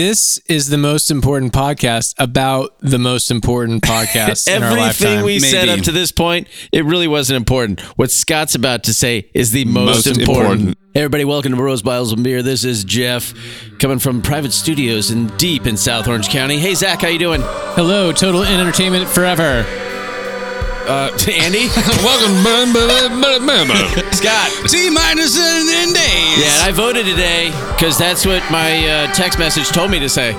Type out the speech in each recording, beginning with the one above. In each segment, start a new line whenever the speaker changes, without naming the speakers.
This is the most important podcast about the most important podcast in our
Everything
lifetime.
we said up to this point, it really wasn't important. What Scott's about to say is the most,
Most
important.
important.
Hey everybody, welcome to Rose Bottles of Beer. This is Jeff, coming from private studios in deep in South Orange County. Hey Zach, how you doing?
Hello, total entertainment forever.
Uh, Andy,
Welcome.
Scott.
T minus in days.
Yeah, and I voted today because that's what my uh, text message told me to say.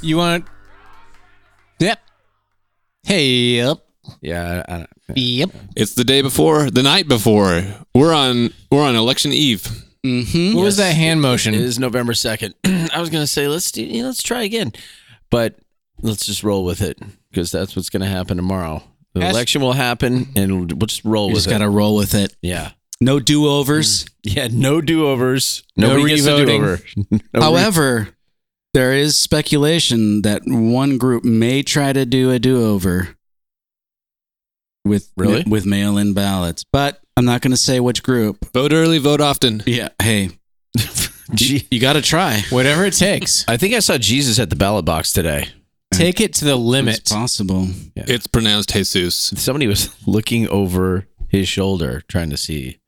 You want? Yep. Hey, yep.
Yeah, I, I
Yep.
it's the day before, the night before. We're on we're on election eve.
Mm-hmm.
What was that hand motion?
It is November second. I was gonna say let's do, you know, let's try again, but let's just roll with it because that's what's gonna happen tomorrow. The
Ash-
election will happen, and we'll just roll
You
with
just
it.
got to roll with it.
yeah,
No do overs.
yeah. No do overs.
No
Nobody gets a
re-voting.
do-over. No re-
However, there is speculation that one group may try to do a do over with
Really?
with mail in ballots, but I'm not going to say which group.
Vote early, vote often.
Yeah, hey,
Gee,
you got to try.
Whatever it takes.
I think I saw Jesus at the ballot box today.
Take it to the limit.
It's possible.
It's pronounced Jesus.
Somebody was looking over his shoulder, trying to see,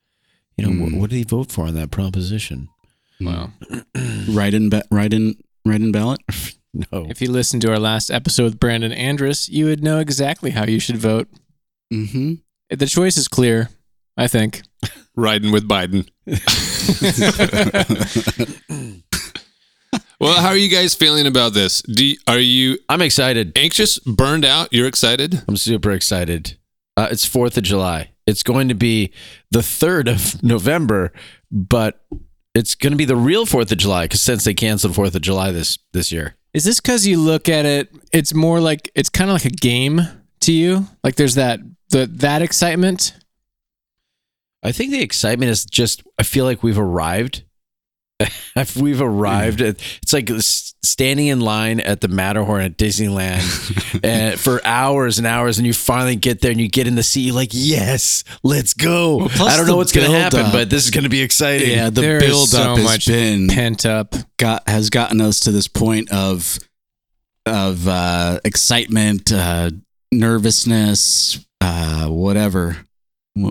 you know,
Hmm.
what, what did he vote for on that proposition?
Well,
Write in, ba- write in, write in ballot.
No,
if you listened to our last episode with Brandon Andrus, you would know exactly how you should vote.
Mm-hmm.
The choice is clear, I think.
Riding with Biden. well, how are you guys feeling about this? Do you, are you
I'm excited.
anxious, burned out? You're excited?
I'm super excited. Uh, it's Fourth of July. It's going to be the third of November, but it's going to be the real Fourth of July because since they canceled Fourth of July this this year.
Is this because you look at it? It's more like it's kind of like a game to you. Like there's that the that excitement.
I think the excitement is just. I feel like we've arrived. If we've arrived. at- It's like standing in line at the Matterhorn at Disneyland and for hours and hours, and you finally get there and you get in the seat. You're like, yes, let's go.
plus
I don't know what's going to happen,
build-up.
but this is going to be exciting.
Yeah, the
There is
build
so
up has
much
been
Pent up.
got has gotten us to this point of of uh, excitement, uh, nervousness, uh, whatever, wh-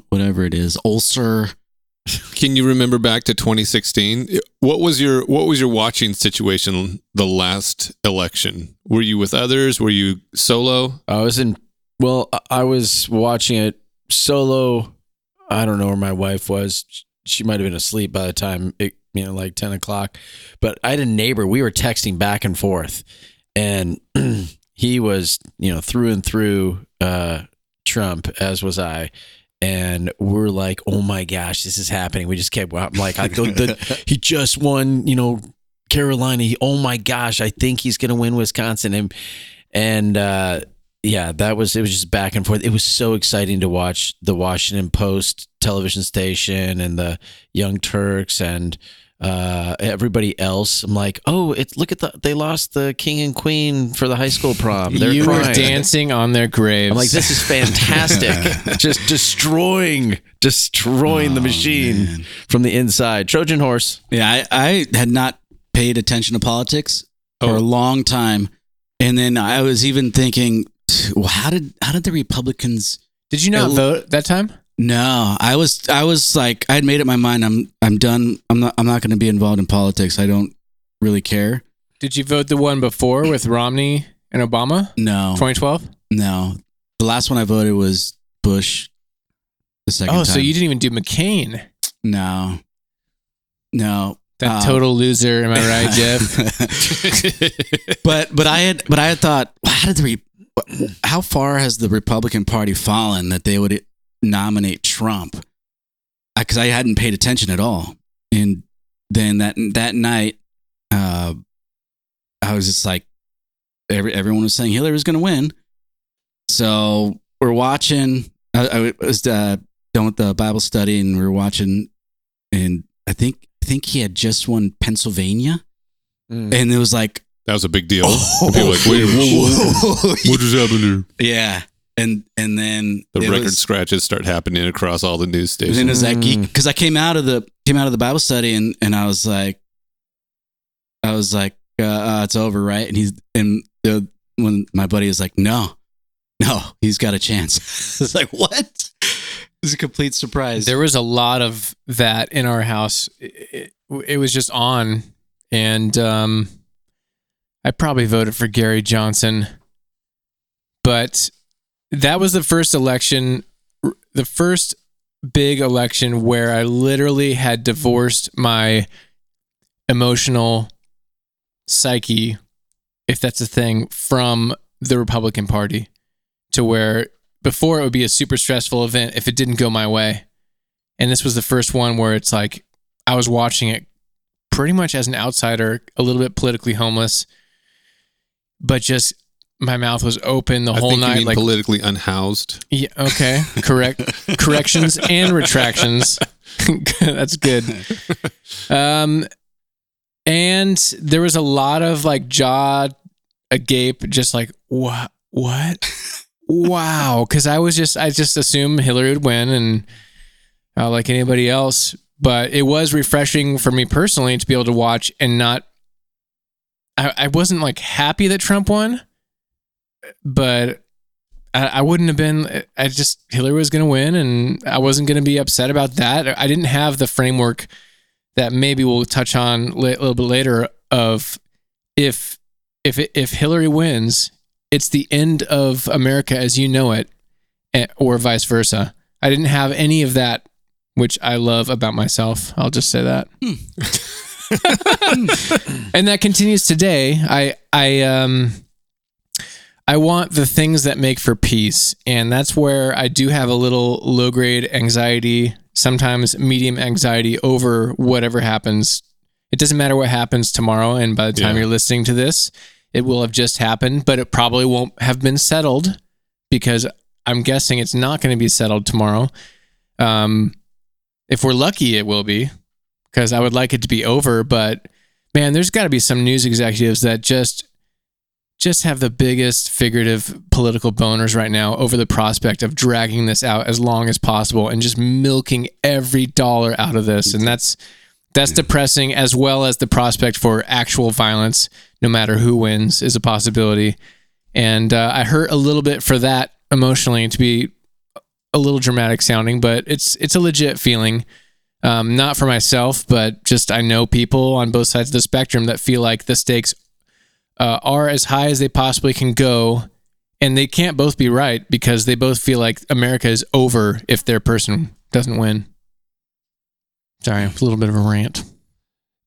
whatever it is, ulcer.
Can you remember back to 2016? What was your what was your watching situation the last election? Were you with others? Were you solo?
I was in. Well, I- I was watching it solo. I don't know where my wife was. She might have been asleep by the time it, you know, like ten o'clock. But I had a neighbor. We were texting back and forth, and he was, you know, through and through uh, Trump, as was I. And we're like, oh my gosh, this is happening. We just kept. I'm like, I, the, the, he just won, you know, Carolina. He, oh my gosh, I think he's going to win Wisconsin. And and uh, yeah, that was it was just back and forth. It was so exciting to watch the Washington Post television station and the Young Turks and uh, everybody else. I'm like, oh, it's look at the they lost the king and queen for the high school prom. They're
you were dancing on their graves.
I'm like, this is fantastic. just destroying, destroying the
Oh,
machine
man.
from the inside. Trojan horse.
Yeah, I, I had not paid attention to politics for
Oh.
a long time, and then I was even thinking, well, how did how did the Republicans?
Did you not vote that time?
No, I was I was like I had made up my mind. I'm I'm done. I'm not I'm not going to be involved in politics. I don't really care.
Did you vote the one before with Romney and Obama?
No,
2012?
no. The last one I voted was Bush. The second
Oh,
time.
so you didn't even do McCain.
no, no.
That
Uh,
total loser. Am I right, Jeff?
but but I had but I had thought, how did the Re- how far has the Republican Party fallen that they would nominate Trump? Because I hadn't paid attention at all, and then that that night, uh, I was just like, every everyone was saying Hillary was going to win, so we're watching. I, I was uh, done with the Bible study, and we were watching, and I think I think he had just won Pennsylvania,
Mm.
and it was like
That was a big deal. And people were like, wait, whoa, whoa, whoa. what just happened here?
Yeah. And and then
The record
was-
scratches start happening across all the news
And then
stations.
it was that
Mm.
because I came out of the came out of the Bible study and and I was like, I was like, uh, uh, it's over, right? And he's and the when my buddy is like, no, no, he's got a chance. it's like what? It's a complete surprise.
There was a lot of that in our house. It, it, it was just on, and um, I probably voted for Gary Johnson, but that was the first election, the first big election where I literally had divorced my emotional psyche, if that's a thing, from the Republican Party to where before it would be a super stressful event if it didn't go my way. And this was the first one where it's like I was watching it pretty much as an outsider, a little bit politically homeless, but just my mouth was open the
I
whole night. Like,
politically unhoused.
yeah, okay, correct, corrections and retractions. That's good. Um, and there was a lot of like jaw agape, just like what, what, wow. Because I was just, I just assumed Hillary would win, and uh, like anybody else. But it was refreshing for me personally to be able to watch and not. I, I wasn't like happy that Trump won, but I, I wouldn't have been. I just Hillary was going to win, and I wasn't going to be upset about that. I didn't have the framework that maybe we'll touch on a little bit later of if if if Hillary wins, it's the end of America as you know it, eh, or vice versa. I didn't have any of that, which I love about myself. I'll just say that. and that continues today. I I um I want the things that make for peace, and that's where I do have a little low grade anxiety, sometimes medium anxiety over whatever happens. It doesn't matter what happens tomorrow, and by the time
Yeah.
you're listening to this, it will have just happened, but it probably won't have been settled because I'm guessing it's not going to be settled tomorrow. Um, if we're lucky, it will be because I would like it to be over. But man, there's got to be some news executives that just just have the biggest figurative political boners right now over the prospect of dragging this out as long as possible and just milking every dollar out of this. And that's that's depressing as well as the prospect for actual violence, no matter who wins, is a possibility. And uh, I hurt a little bit for that emotionally to be a little dramatic sounding, but it's it's a legit feeling. Um, not for myself, but just I know people on both sides of the spectrum that feel like the stakes uh, are as high as they possibly can go, and they can't both be right because they both feel like America is over if their person doesn't win. Sorry, a little bit of a rant.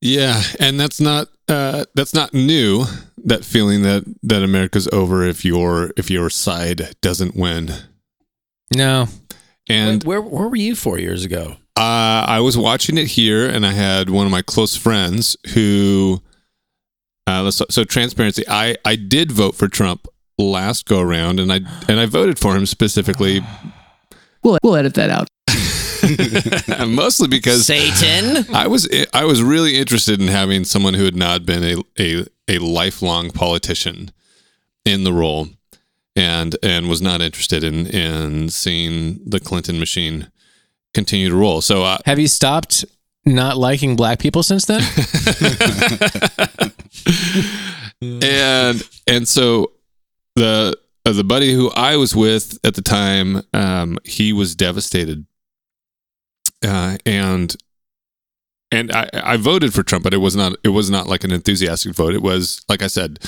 Yeah, and that's not uh, that's not new. That feeling that that America's over if your if your side doesn't win.
No,
And
where where were you four years ago?
Uh, I was watching it here, and I had one of my close friends who. Uh, so, so transparency. I I did vote for Trump last go around, and I and I voted for him specifically,
we'll we'll edit that out.
mostly because
Satan.
I was I was really interested in having someone who had not been a a, a lifelong politician in the role, and and was not interested in in seeing the Clinton machine continue to roll. So uh,
Have you stopped not liking black people since then?
and and so the uh, the buddy who I was with at the time, um, he was devastated, uh, and and I, I voted for Trump, but it was not it was not like an enthusiastic vote. It was like I said,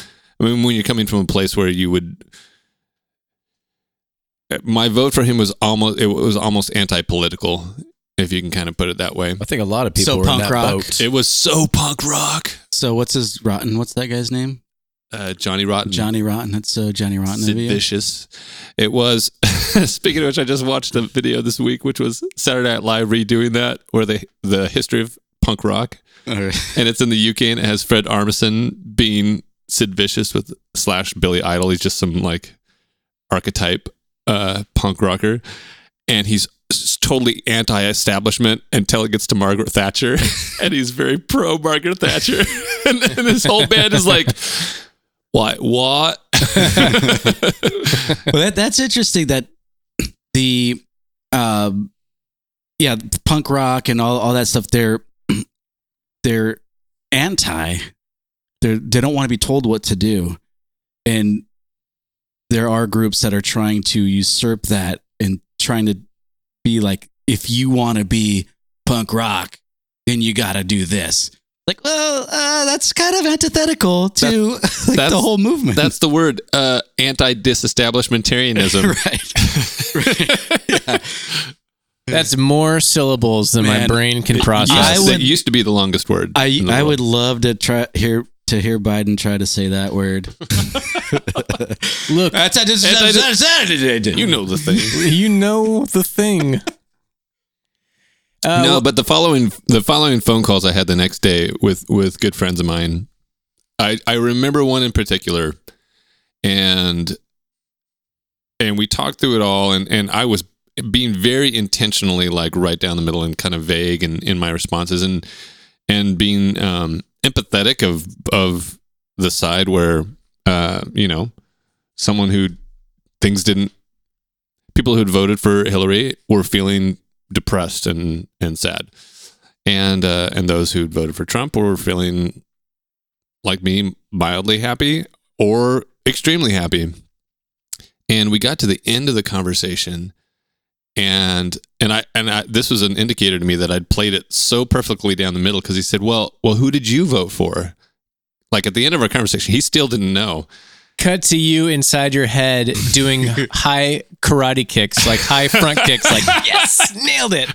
I mean, when you're coming from a place where you would. My vote for him was almost it was almost anti-political, if you can kind of put it that way.
I think a lot of people
So
were in that
rock.
boat.
It was so punk rock.
so what's his rotten? What's that guy's name?
Uh, Johnny Rotten,
Johnny Rotten. That's so Johnny Rotten
Sid. Vicious. It was. speaking of which, I just watched a video this week, which was Saturday Night Live redoing that, where they the history of punk rock,
Alright.
and it's in the UK, and it has Fred Armisen being Sid Vicious with slash Billy Idol. He's just some like archetype uh, punk rocker, and he's totally anti-establishment until it gets to Margaret Thatcher, and he's very pro Margaret Thatcher, and, and his whole band is like. Why? What?
well, that, that's interesting that the um yeah punk rock and all, all that stuff they're they're anti they're they don't want to be told what to do and there are groups that are trying to usurp that and trying to be like if you want to be punk rock then you got to do this like well uh, that's kind of antithetical to like the whole movement
That's the word. Uh, anti-disestablishmentarianism.
right right yeah.
That's more syllables than my brain can process.
I
Yes,
would-
it used to be the longest word.
I I
world.
would love to try hear to hear Biden try to say that word.
Look,
That's that's, that's, that's,
You know the thing.
you know the thing. Uh,
no, but the following the following phone calls I had the next day with with good friends of mine, I I remember one in particular, and and we talked through it all, and and I was being very intentionally like right down the middle and kind of vague in, in my responses, and and being um, empathetic of of the side where uh, you know someone who things didn't people who had voted for Hillary were feeling depressed and and sad, and uh, and those who'd voted for Trump were feeling like me, mildly happy or extremely happy. And we got to the end of the conversation, and and I and I, this was an indicator to me that I'd played it so perfectly down the middle because he said, "Well, well, who did you vote for?" Like at the end of our conversation, he still didn't know.
cut to you inside your head doing high karate kicks, like high front kicks, like yes, nailed it.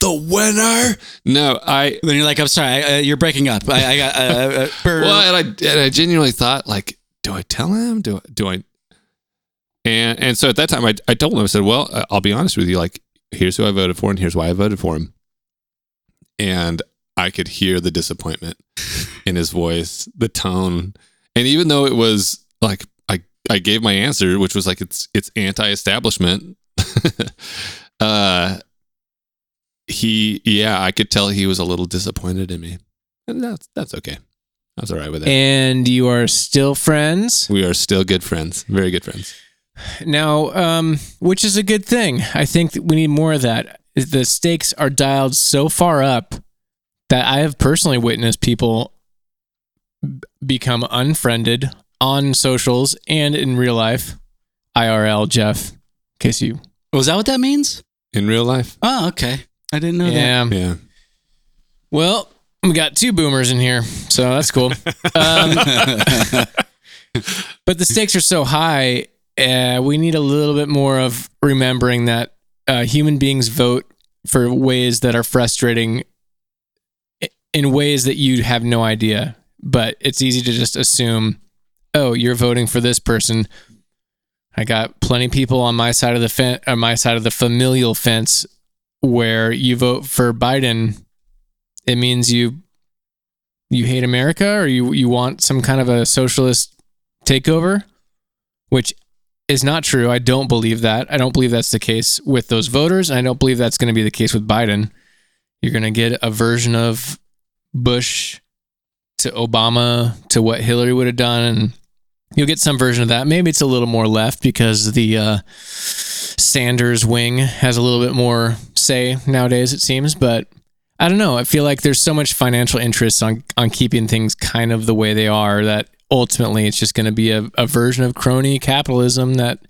The winner? No, I
Then you're like, I'm sorry, I, uh, you're breaking up. I, I got uh, uh,
well, and I and I genuinely thought like, do I tell him? Do I, do I? And and so at that time, I I told him I said, well, I'll be honest with you. Like, here's who I voted for, and here's why I voted for him. And I could hear the disappointment in his voice, the tone, and even though it was like I I gave my answer, which was like it's it's anti-establishment. uh, he yeah, I could tell he was a little disappointed in me, and that's that's okay. I was all right with it.
And you are still friends
We are still good friends, very good friends.
Now, um, which is a good thing. I think that we need more of that. The stakes are dialed so far up that I have personally witnessed people b- become unfriended on socials and in real life. IRL, Jeff, in case you.
Was that what that means?
In real life,
Oh, okay. I didn't know that.
Yeah.
yeah.
Well, we got two boomers in here, so that's cool. Um, but the stakes are so high, uh, we need a little bit more of remembering that uh, human beings vote for ways that are frustrating in ways that you have no idea. But it's easy to just assume, oh, you're voting for this person. I got plenty of people on my side of the fence, on my side of the familial fence, where you vote for Biden it means you you hate America or you you want some kind of a socialist takeover, which is not true. I don't believe that. I don't believe that's the case with those voters, and I don't believe that's going to be the case with Biden. You're going to get a version of Bush to Obama to what Hillary would have done, and you'll get some version of that. Maybe it's a little more left because the uh, Sanders wing has a little bit more say nowadays. It seems, but I don't know. I feel like there's so much financial interest on on keeping things kind of the way they are that ultimately it's just going to be a, a version of crony capitalism that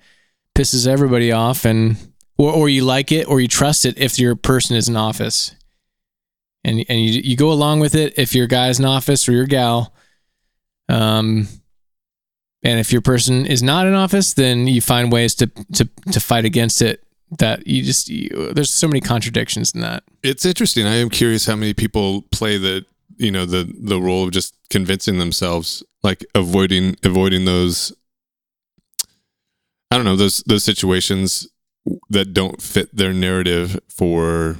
pisses everybody off and or, or you like it or you trust it if your person is in office. And and you, you go along with it if your guy's in office or your gal. Um and if your person is not in office then you find ways to to to fight against it that you just you, there's so many contradictions in that.
It's interesting. I am curious how many people play the you know the the role of just convincing themselves, like avoiding avoiding those. I don't know those those situations that don't fit their narrative for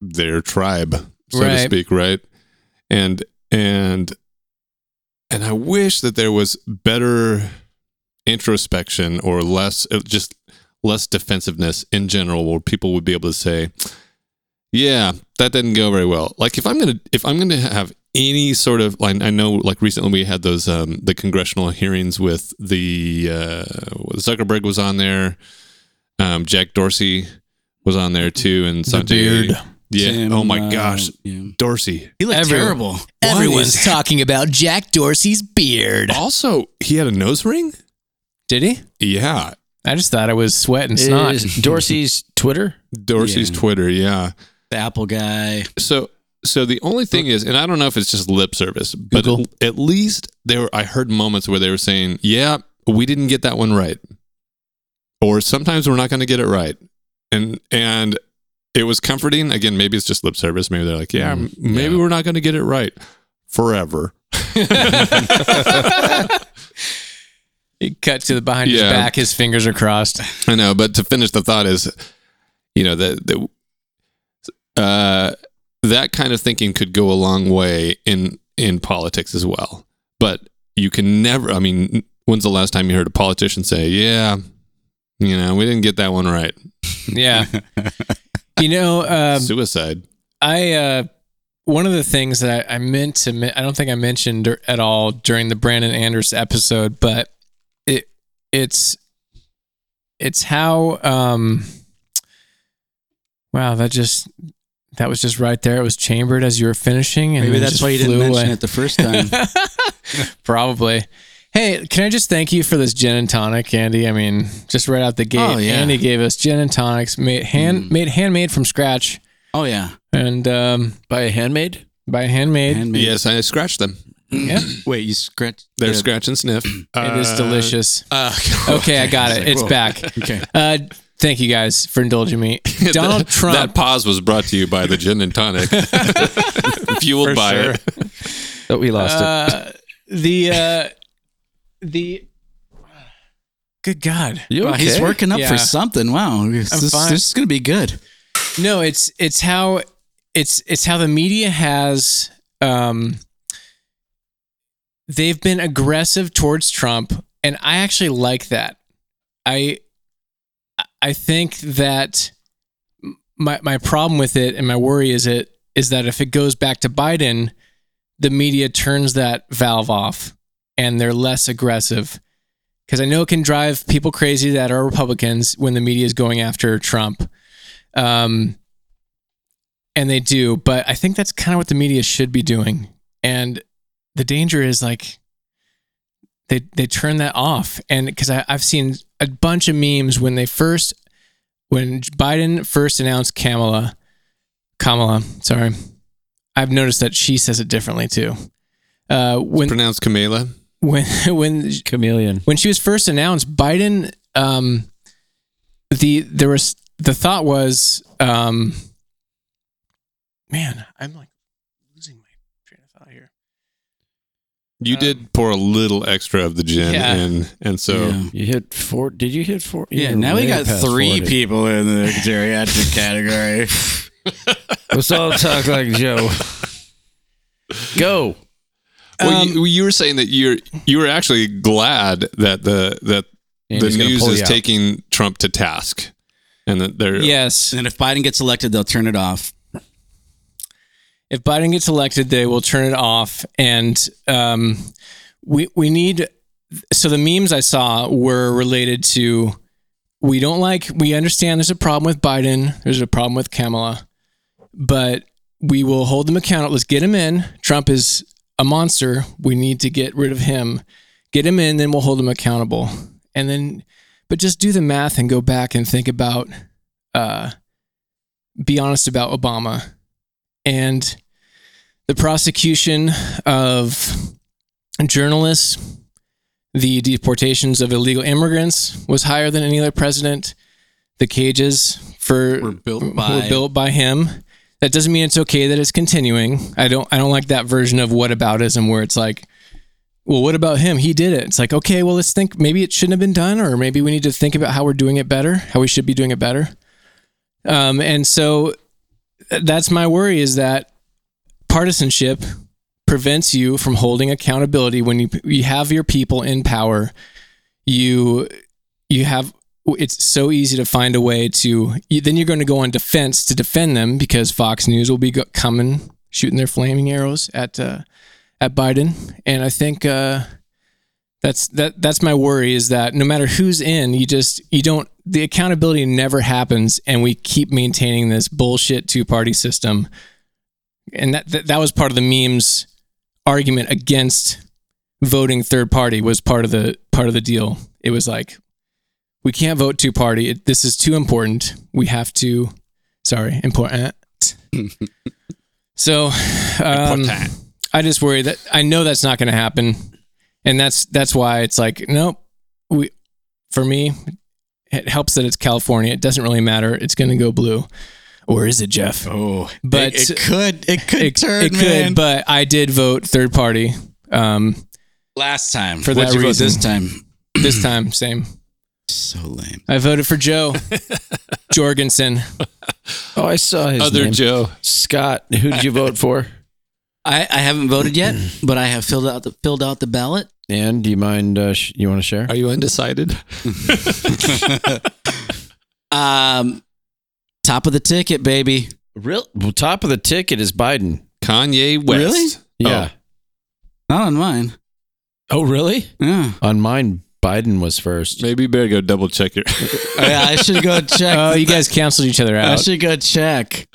their tribe, so to speak, right? And and and I wish that there was better introspection or less just less defensiveness in general where people would be able to say yeah that didn't go very well like if i'm gonna if i'm gonna have any sort of like I know like recently we had those um the congressional hearings with the uh Zuckerberg was on there, um Jack Dorsey was on there too, and
The
Sanjay.
beard.
Yeah.
Tim,
oh my
uh,
gosh,
yeah.
Dorsey.
He looked
Everyone-
terrible.
Everyone's talking about Jack Dorsey's beard.
Also, he had a nose ring.
Did he?
Yeah,
I just thought it was sweat and snot.
Is Dorsey's Twitter?
Dorsey's
Yeah.
Twitter. Yeah.
The Apple guy.
So so the only thing is, and I don't know if it's just lip service, but
Google.
at, at least there were, I heard moments where they were saying, "Yeah, we didn't get that one right," or sometimes we're not going to get it right, and and it was comforting. Again, maybe it's just lip service. Maybe they're like, "Yeah,
Mm,
maybe
yeah.
we're not going to get it right forever."
He cut to the behind his
Yeah.
back. His fingers are crossed.
I know, but to finish the thought is, you know, that the, uh, that kind of thinking could go a long way in in politics as well. But you can never. I mean, when's the last time you heard a politician say, "Yeah, you know, we didn't get that one right"?
Yeah. you know, um,
Suicide.
I uh, one of the things that I, I meant to I don't think I mentioned at all during the Brandon Anders episode, but it it's it's how um wow that just that was just right there. It was chambered as you were finishing, and
Maybe
it
that's
just
why you didn't
flew
mention
away.
it the first time.
Probably. Hey, can I just thank you for this gin and tonic, Andy? I mean, just right out the gate,
Oh, yeah.
Andy gave us gin and tonics made hand
Mm.
made handmade from scratch
oh yeah,
and um,
By a handmaid?
by a handmade.
handmade.
Yes, I scratched them.
Yeah.
Wait, you scratch?
They're
yeah.
scratch and sniff.
It is delicious.
Uh,
Okay, I got it. It's
Whoa.
back.
Okay.
Uh, thank you guys for indulging me. Donald
That
Trump.
That pause was brought to you by the gin and tonic, fueled
For
by
sure.
it.
Oh, we lost it.
Uh, the uh, the good God.
You
Wow,
okay?
he's working up
Yeah.
for something. Wow, this, this,
fine.
this is gonna be good.
No, it's it's how it's it's how the media has um they've been aggressive towards Trump and I actually like that. I I think that my my problem with it and my worry is it is that if it goes back to Biden, the media turns that valve off and they're less aggressive. Because I know it can drive people crazy that are Republicans when the media is going after Trump. Um, and they do, but I think that's kind of what the media should be doing. And the danger is like they they turn that off. And because I've seen a bunch of memes when they first when Biden first announced Kamala, Kamala, sorry, I've noticed that she says it differently too. Uh, when
Pronounced Kamala.
when when
Chameleon.
when she was first announced, Biden, um, the there was the thought was, um, man, I'm like losing my train of thought here.
You
Um,
did pour a little extra of the gin
Yeah.
in, and so
Yeah.
You hit four. Did you hit four?
Yeah,
You're
now we got three
40.
people in the geriatric category.
Let's all talk like Joe. Go.
Well,
Um,
you, you were saying that you're you were actually glad that the that
Andy's
the news is taking Trump to task, and that they're
Yes,
and if Biden gets elected, they'll turn it off.
If Biden gets elected, they will turn it off, and um, we we need. So the memes I saw were related to we don't like we understand there's a problem with Biden, there's a problem with Kamala, but we will hold them accountable. Let's get him in. Trump is a monster. We need to get rid of him. Get him in, then we'll hold him accountable. And then, but just do the math and go back and think about, uh, be honest about Obama and the prosecution of journalists, the deportations of illegal immigrants was higher than any other president. The cages for
Were built by, were
built by him. That doesn't mean it's okay that it's continuing. I don't I don't like that version of whataboutism where it's like, well, what about him? He did it. It's like, okay, well, let's think maybe it shouldn't have been done, or maybe we need to think about how we're doing it better, how we should be doing it better. Um, and so that's my worry is that partisanship prevents you from holding accountability. When you you have your people in power you you have it's so easy to find a way to then you're going to go on defense to defend them because Fox News will be coming shooting their flaming arrows at uh, at Biden, and I think uh, that's that that's my worry is that no matter who's in, you just you don't the accountability never happens, and we keep maintaining this bullshit two party system, and that, that that was part of the memes argument against voting third party was part of the part of the deal. It was like we can't vote two party. It, this is too important. We have to. Sorry, important. so, um,
Important.
I just worry that I know that's not going to happen, and that's that's why it's like nope. We, for me, it helps that it's California. It doesn't really matter. It's going to go blue, or is it Jeff?
Oh,
But-
it, it could it could
It,
turn,
it
man.
could, but I did vote third party. Um,
Last time
For
What'd
that
you vote
reason.
this time.
this time, same.
So lame.
I voted for Jo Jorgensen.
Oh, I saw his
Other
name.
Joe.
Scott. Who did you vote for?
I, I haven't voted yet, but I have filled out the filled out the ballot.
And do you mind? Uh, sh- you want to share?
Are you undecided?
Um, top of the ticket, baby.
Real well, top of the ticket is Biden.
Kanye West.
Really?
Yeah.
Not on mine.
Oh, really?
Yeah.
On mine, Biden was first.
Maybe you better go double check your.
Oh, yeah, I should go check.
Oh, you guys canceled each other out.
I
out.
should go check.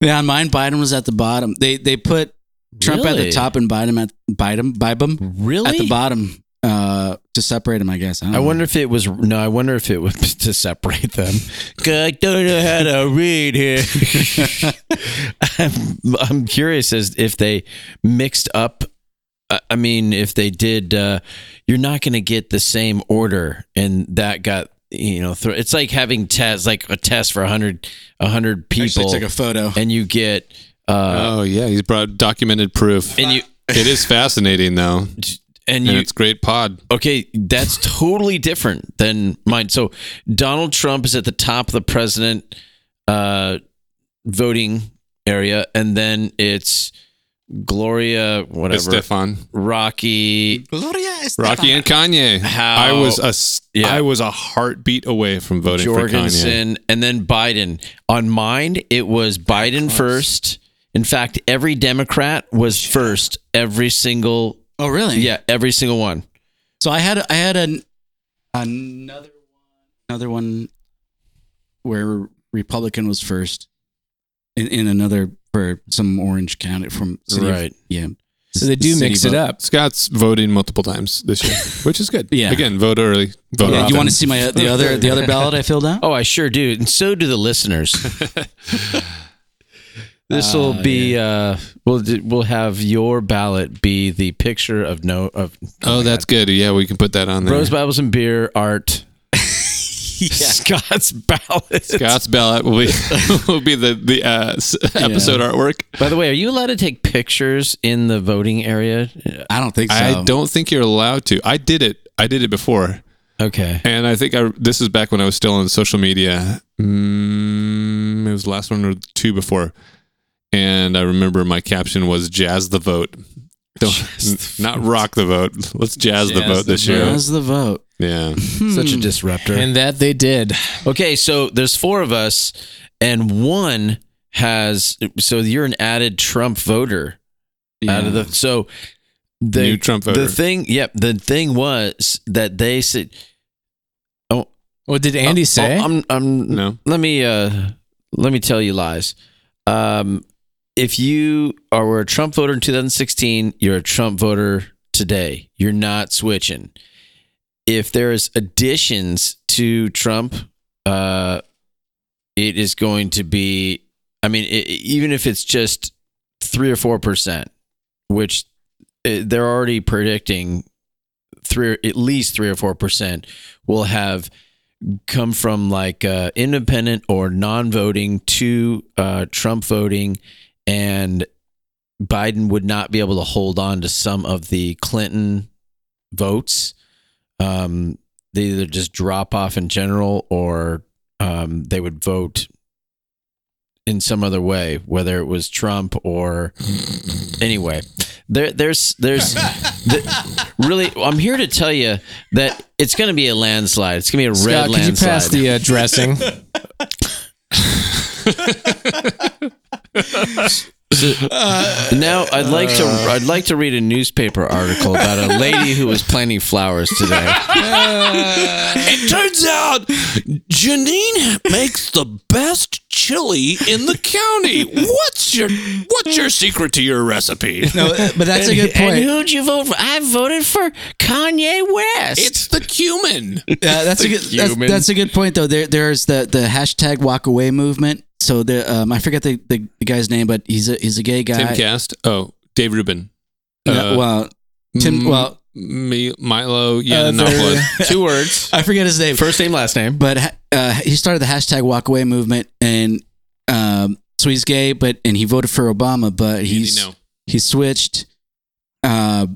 Yeah, on mine, Biden was at the bottom. They they put Trump at the top and Biden at Biden Biden
Really?
at the bottom uh, to separate them. I guess. I,
I
know.
wonder if it was no. I wonder if it was to separate them. I don't know how to read here. I'm, I'm curious as if they mixed up. uh, I mean, if they did, uh, you're not going to get the same order, and that got you know. Th- it's like having tests, like a test for a hundred, a hundred
Actually
people,
took a photo.
and you get. Uh,
oh yeah, he's brought documented proof.
and you
it is fascinating though,
and
and
you
it's great pod.
Okay, that's totally different than mine. So Donald Trump is at the top of the president uh, voting area, and then it's Gloria, whatever,
Stefan,
Rocky.
Gloria
Rocky, and Kanye.
How-
I was a s-
Yeah.
I was a heartbeat away from voting for Kanye.
And then Biden. On mine, it was Biden first. In fact, every Democrat was first. Every single,
Oh, really?
yeah, every single one.
So I had I had an another one another one where Republican was first in, in another for some orange county from city of-
Right.
yeah.
so they do
City
mix it up.
Scott's voting multiple times this year, which is good.
Yeah.
Again, vote early. Vote
Yeah,
often.
you want to see my uh, the other the other ballot I filled out?
Oh, I sure do, and so do the listeners. this will
Ah,
be uh, we'll we'll have your ballot be the picture of no of
Oh, that's good. Yeah, we can put that on there.
Rose Bibles and beer art. Scott's ballot.
Scott's ballot will be will be the the uh, s- episode artwork.
By the way, are you allowed to take pictures in the voting area?
I don't think so.
I don't think you're allowed to. I did it. I did it before,
Okay.
and I think I this is back when I was still on social media. Mm, it was the last one or two before, and I remember my caption was "Jazz the vote." Don't, n- not rock the vote. Let's jazz, the
Jazz
vote
the
this year.
Jazz the vote?
Yeah.
Such a disruptor.
And that they did.
Okay, so there's four of us, and one has. So you're an added Trump voter out of the. So the
New Trump voter.
The thing, yep. The thing was that they said. Oh,
What did Andy
oh,
say?
oh, I'm. I'm.
No.
Let me. Uh. Let me tell you lies. Um. If you are were a Trump voter in 2016, you're a Trump voter today. You're not switching. If there's additions to Trump, uh, it is going to be. I mean, i even if it's just three or four percent, which uh, they're already predicting, three at least three or four percent will have come from like uh, independent or non-voting to uh, Trump voting, and Biden would not be able to hold on to some of the Clinton votes. Um, they either just drop off in general, or um, they would vote in some other way, whether it was Trump or anyway. There, there's, there's, the, really. I'm here to tell you that it's going to be a landslide. It's going to be a red
Scott, could you
landslide.
pass the uh, dressing?
Uh, now I'd like to I'd like to read a newspaper article about a lady who was planting flowers today.
it turns out Janine makes the best chili in the county. What's your what's your secret to your recipe?
No, uh, but that's a good
And
point.
who'd you vote for? I voted for Kanye West.
It's the cumin.
Yeah, that's a good. That's, that's a good point though. There, there's the the hashtag Walk Away movement. So the um, I forget the, the, the guy's name, but he's a he's a gay guy.
Tim Cast. Oh, Dave Rubin.
No,
Uh,
well, Tim. Well,
Mi- Milo
Uh,
two words.
I forget his name.
First name, last name.
but uh, he started the hashtag Walk Away movement, and um, so he's gay, but and he voted for Obama, but he's
no.
he switched, uh,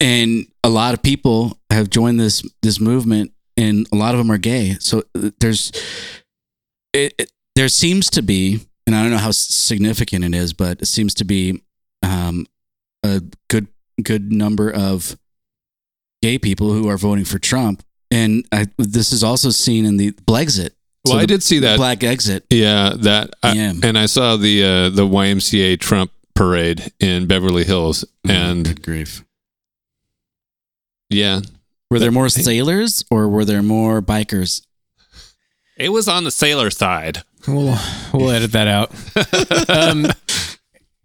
and a lot of people have joined this this movement, and a lot of them are gay. So uh, there's it, it there seems to be, and I don't know how significant it is, but it seems to be um, a good good number of gay people who are voting for Trump, and I, this is also seen in the Blexit.
Well, I did see that.
Black exit.
Yeah, that. I,
Yeah.
And I saw the uh, the YMCA Trump parade in Beverly Hills, and
Good grief.
yeah,
Were there more sailors or were there more bikers?
it was on the sailor side.
We'll we'll edit that out. Um,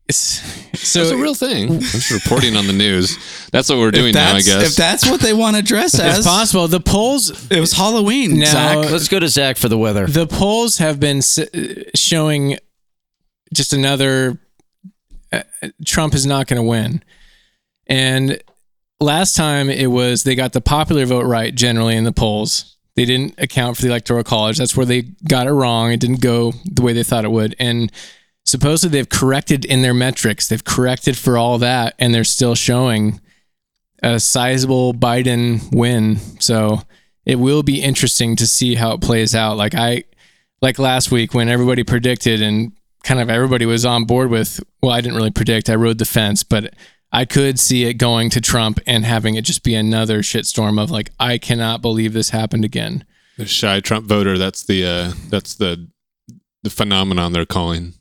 it's-
So
so
it's a real thing. I'm just reporting on the news. That's what we're doing now, I guess.
If that's what they want to dress as,
it's possible. The polls
it was Halloween.
Now-
Zach.
Let's go to Zach for the weather.
the polls have been s- showing just another uh, Trump is not going to win. And last time it was they got the popular vote right generally in the polls. They didn't account for the electoral college. That's where they got it wrong. It didn't go the way they thought it would. And supposedly they've corrected in their metrics. They've corrected for all that and they're still showing a sizable Biden win. So it will be interesting to see how it plays out. Like I like last week when everybody predicted and kind of everybody was on board with well, I didn't really predict. I rode the fence, but I could see it going to Trump and having it just be another shitstorm of like, I cannot believe this happened again.
the shy Trump voter. That's the uh, that's the the phenomenon they're calling.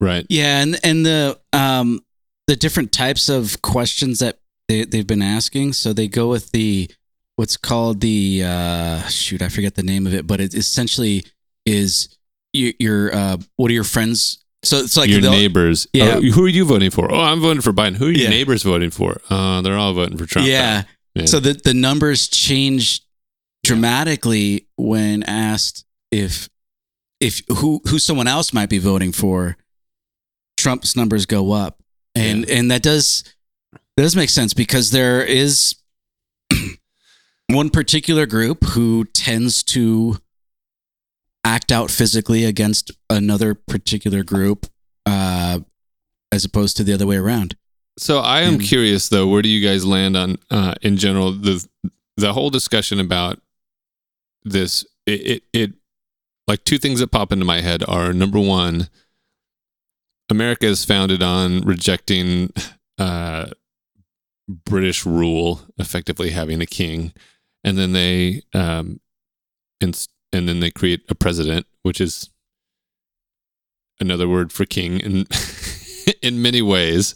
Right.
Yeah, and and the um the different types of questions that they they've been asking. So they go with the what's called the uh shoot, I forget the name of it, but it essentially is your, your uh what are your friends? So it's like
your neighbors.
Yeah.
Oh, who are you voting for? Oh, I'm voting for Biden. Who are your
Yeah.
neighbors voting for? Uh, they're all voting for Trump.
Yeah.
Yeah.
So the the numbers change dramatically when asked if if who who someone else might be voting for. Trump's numbers go up, and and that does that does make sense because there is one particular group who tends to act out physically against another particular group, uh, as opposed to the other way around.
So I am
Mm.
curious though, where do you guys land on uh, in general the the whole discussion about this? It, it it like two things that pop into my head are number one, America is founded on rejecting uh, British rule, effectively having a king, and then they um, and and then they create a president, which is another word for king in in many ways.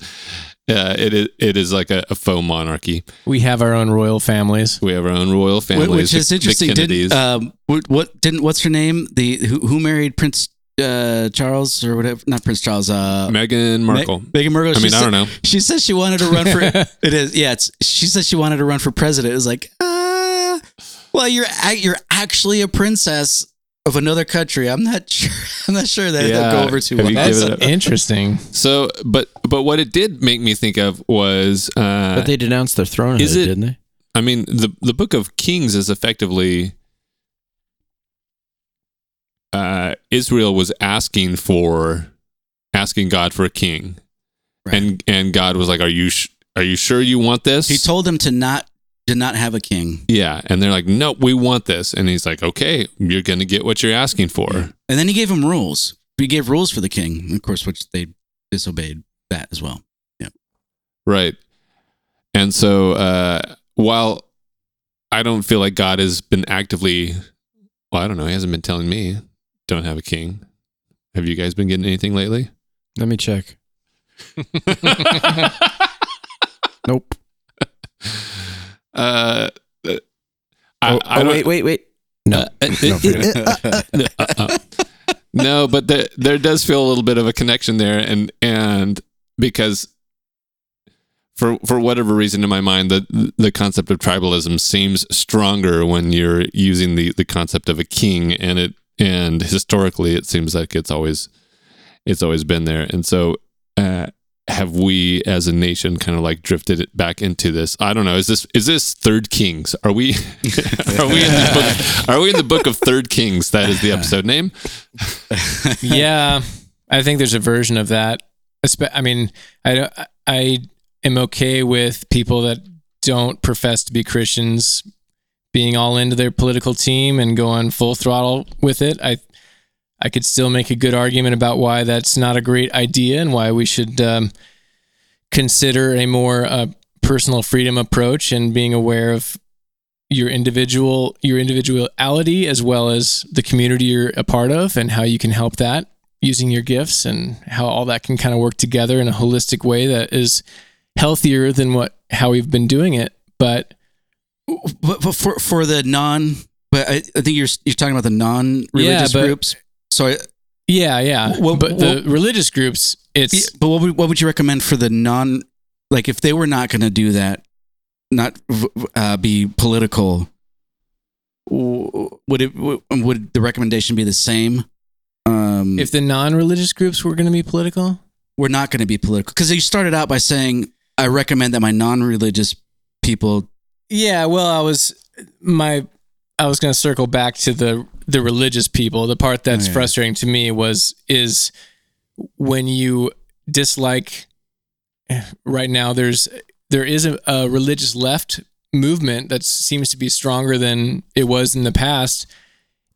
Uh, it is it is like a, a faux monarchy.
We have our own royal families.
We have our own royal families,
which is
the- the
interesting.
Kennedys.
Didn't, um, what, what didn't what's her name? The who, who married Prince uh, Charles or whatever? Not Prince Charles. Uh,
Meghan Markle.
Me- Meghan Markle.
I
she
mean, I don't know.
She says she wanted to run for. it is yeah. It's she says she wanted to run for president. It was like, uh, well, you're you're actually a princess of another country. I'm not sure. I'm not sure that
Yeah.
they'll go over too well.
That's
given
interesting.
So, but but what it did make me think of was, uh,
But they denounced their throne,
is it-
didn't they?
I mean, the the Book of Kings is effectively uh, Israel was asking for asking God for a king,
Right.
and and God was like, "Are you sh- are you sure you want this?"
He told them to not to not have a king,
yeah, and they're like, "No, we want this," and he's like, "Okay, you're gonna get what you're asking for."
and then he gave him rules. He gave rules for the king, of course, which they disobeyed that as well. Yeah.
Right. And so uh while I don't feel like God has been actively well, I don't know, he hasn't been telling me don't have a king. Have you guys been getting anything lately?
Let me check.
Nope.
Uh, uh, I,
Oh,
I
oh, wait, wait, wait.
No, no, but there there does feel a little bit of a connection there, and and because for for whatever reason in my mind, the the concept of tribalism seems stronger when you're using the the concept of a king, and it and historically it seems like it's always it's always been there, and so. Uh, have we as a nation kind of like drifted it back into this? I don't know. Is this is this third kings? Are we are we in the book are we in the book of third kings? That is the episode name.
Yeah, I think there's a version of that. I mean, I I am okay with people that don't profess to be Christians being all into their political team and going full throttle with it. I I could still make a good argument about why that's not a great idea and why we should um, consider a more uh, personal freedom approach and being aware of your individual your individuality as well as the community you're a part of and how you can help that using your gifts and how all that can kind of work together in a holistic way that is healthier than what how we've been doing it but
But, for for the non, but I, I think you're you're talking about the non-religious
Yeah, but-
groups. So, I,
yeah yeah
Well,
but
well-
the religious groups it's
yeah, but what would, what would you recommend for the non? Like, if they were not going to do that, not uh, be political, would it would the recommendation be the same? Um,
if the non-religious groups were going to be political
we're not going to be political, because you started out by saying, "I recommend that my non-religious people."
Yeah, well, I was my I was going to circle back to the the religious people. The part that's
Oh, yeah.
frustrating to me was is when you dislike right now there's there is a, a religious left movement that seems to be stronger than it was in the past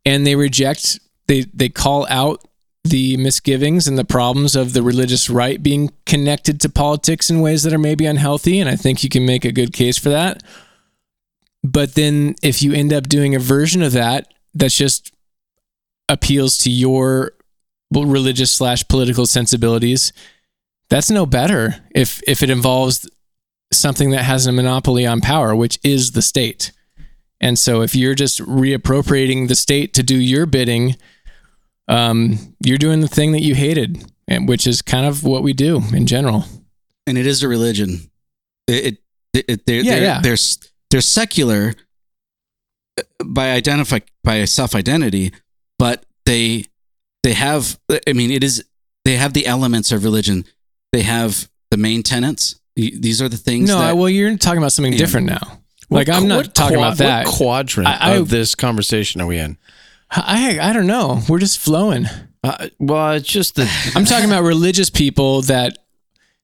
and they reject they they call out the misgivings and the problems of the religious right being connected to politics in ways that are maybe unhealthy and I think you can make a good case for that but then if you end up doing a version of that that's just appeals to your religious slash political sensibilities that's no better if if it involves something that has a monopoly on power which is the state and so if you're just reappropriating the state to do your bidding um, you're doing the thing that you hated and which is kind of what we do in general
and it is a religion. It, it, it they're,
Yeah,
they're,
yeah.
They're, s- they're secular uh, by identify by self identity, but they they have. I mean, it is they have the elements of religion. They have the main tenets. These are the things.
no
that,
well you're talking about something
Yeah.
different now
What
like i'm not
what
talking
quad-
about that
What quadrant
I- I-
of this conversation are we in?
I I don't know. We're just flowing.
Uh, well, it's just that
I'm talking about religious people that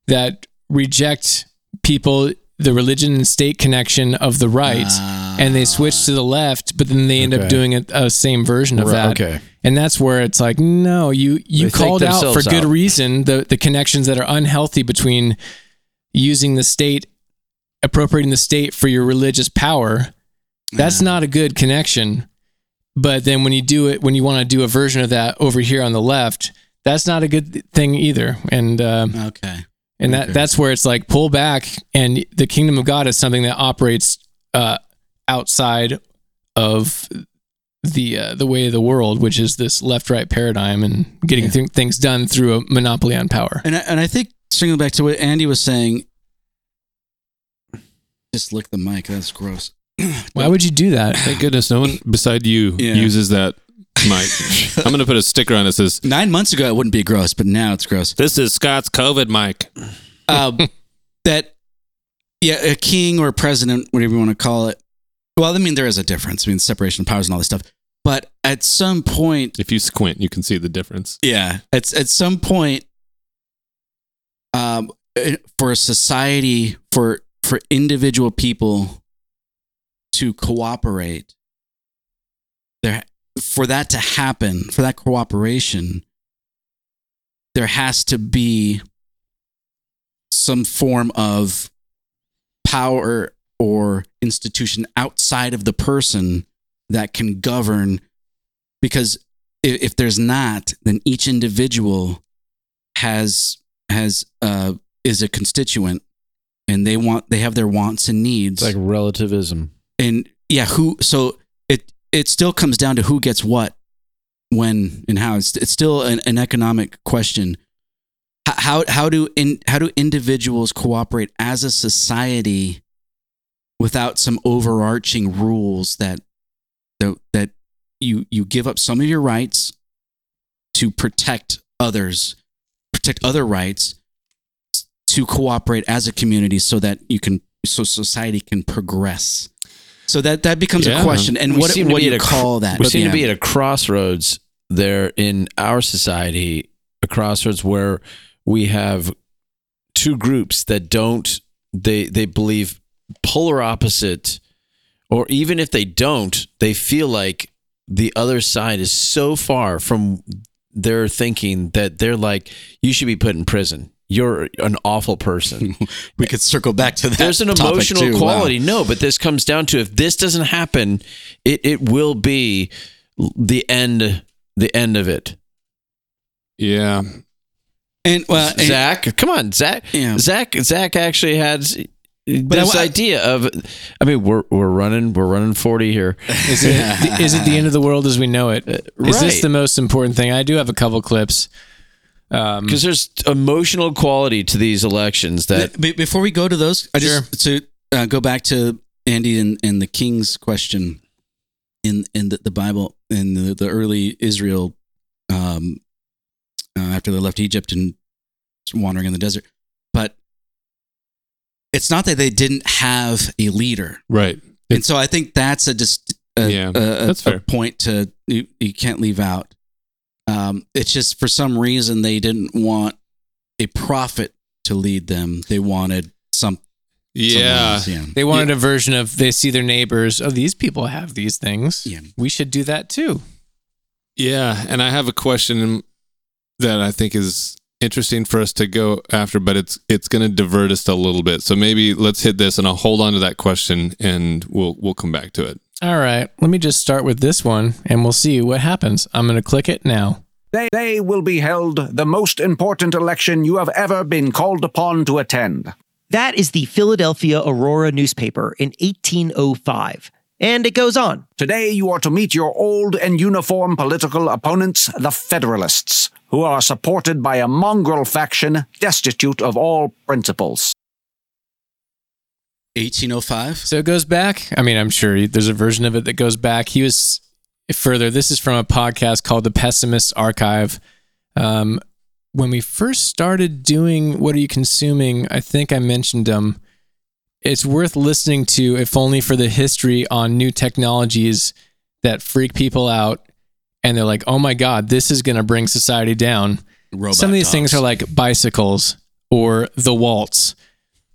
that reject people the religion and state connection of the right
Ah.
and they switch to the left but then they end
Okay.
up doing a, a same version of
Right,
that
okay.
and that's where it's like no you you
They
called out for good
out.
reason the the connections that are unhealthy between using the state appropriating the state for your religious power that's not a good connection but then when you do it when you want to do a version of that over here on the left that's not a good thing either and um,
okay.
And that
Okay.
that's where it's like pull back and the kingdom of god is something that operates uh, outside of the uh, the way of the world which is this left right paradigm and getting
Yeah.
th- things done through a monopoly on power
And I, and I think stringing back to what Andy was saying. Just lick the mic. That's gross.
why would you do that
thank goodness no one beside you
Yeah.
uses that mic i'm gonna put a sticker on that says
Nine months ago, it wouldn't be gross, but now it's gross.
this is scott's covid mic
um, that yeah, a king or a president, whatever you want to call it. Well, I mean, there is a difference. I mean, separation of powers and all this stuff. But at some point,
if you squint you can see the difference
yeah, at at some point, um, eh, for a society, for for individual people to cooperate, there for that to happen, for that cooperation, there has to be some form of power or institution outside of the person that can govern because if, if there's not then each individual has has uh, is a constituent, and they want they have their wants and needs,
It's like relativism.
and yeah, who? So it still comes down to who gets what, when, and how. It's it's still an, an economic question. How how do in how do individuals cooperate as a society without some overarching rules that that that you you give up some of your rights to protect others, protect other rights to cooperate as a community so that you can so society can progress. So that that becomes
Yeah.
a question. And
We
what
seem
what do you call that?
We seem to be at a crossroads there in our society, a crossroads where we have two groups that don't they they believe polar opposite or even if they don't, they feel like the other side is so far from their thinking that they're like you should be put in prison. You're an awful person.
we could circle back to that.
There's an emotional
too. Wow.
quality. No, but this comes down to if this doesn't happen, it it will be the end the end of it.
Yeah.
And well, and-
Zach, come on, Zach.
Yeah.
Zach Zach actually had this
I-
idea of I mean we're we're running we're running 40 here.
Is it is it the end of the world as we know it? Is this the most important thing? I do have a couple clips. Um,
Because there's emotional quality to these elections that
Be- before we go to those, I just to uh, go back to Andy and, and the king's question in in the, the Bible in the, the early Israel um, uh, after they left Egypt and wandering in the desert, but it's not that they didn't have a leader,
Right.
and so I think that's a just a,
Yeah,
a, a-
that's
a
fair.
point to you, you can't leave out. Um, it's just for some reason they didn't want a prophet to lead them. They wanted some.
Yeah.
else, yeah.
they wanted a version of they see their neighbors. Oh, these people have these things.
Yeah.
We should do that too.
Yeah, and I have a question that I think is interesting for us to go after, but it's it's going to divert us a little bit. So maybe let's hit this, and I'll hold on to that question, and we'll we'll come back to it.
All right, let me just start with this one, and we'll see what happens. I'm going to click it now.
They will be held the most important election you have ever been called upon to attend.
That is the Philadelphia Aurora newspaper in 1805. And it goes on.
Today you are to meet your old and uniform political opponents, the Federalists, who are supported by a mongrel faction destitute of all principles.
1805.
So it goes back. I mean, I'm sure there's a version of it that goes back. He was further. This is from a podcast called The Pessimists Archive. Um, when we first started doing What Are You Consuming, I think I mentioned them. It's worth listening to, if only for the history on new technologies that freak people out. And they're like, oh my God, this is going to bring society down.
Robot
Some of these things are like bicycles or the waltz.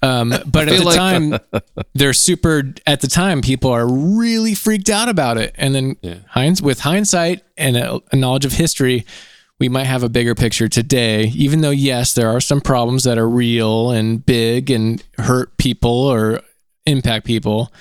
Um, but at the
like-
time, they're super. At the time, people are really freaked out about it. And then,
Yeah.
with hindsight and a, a knowledge of history, we might have a bigger picture today. Even though, yes, there are some problems that are real and big and hurt people or impact people.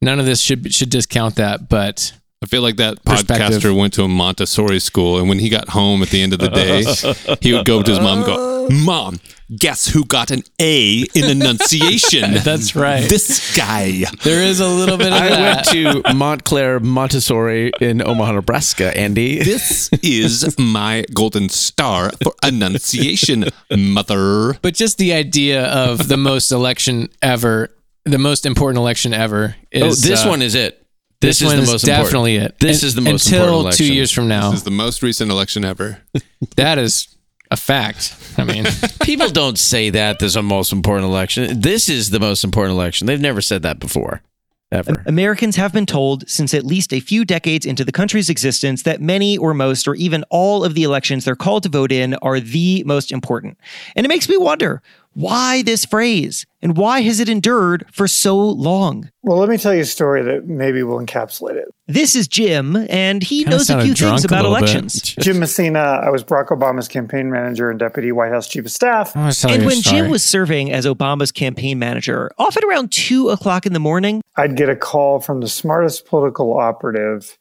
None of this should should discount that. But
I feel like that podcaster went to a Montessori school, and when he got home at the end of the day, he would go up to his mom and go, "Mom, guess who got an A in enunciation?
that's right.
this guy."
there is a little bit of
I
that.
went to Montclair Montessori in Omaha, Nebraska, Andy.
This is my golden star for enunciation, mother.
But just the idea of the most election ever, the most important election ever
Oh,
is
this
uh,
one is it. This,
This,
is
one
the most
definitely
important.
it.
This
Un-
is the most
until
important election.
two years from now.
This is the most recent election ever.
that is a fact. I mean,
People don't say that there's a most important election. This is the most important election. They've never said that before, ever.
Americans have been told since at least a few decades into the country's existence that many or most or even all of the elections they're called to vote in are the most important. And it makes me wonder why this phrase and why has it endured for so long?
Well, let me tell you a story that maybe will encapsulate it.
This is Jim, and he
Kinda
knows a few things about elections.
Jim Messina, I was Barack Obama's campaign manager and deputy White House chief of staff.
I want to tell
And when. Jim was serving as Obama's campaign manager, often around two o'clock in the morning,
I'd get a call from the smartest political operative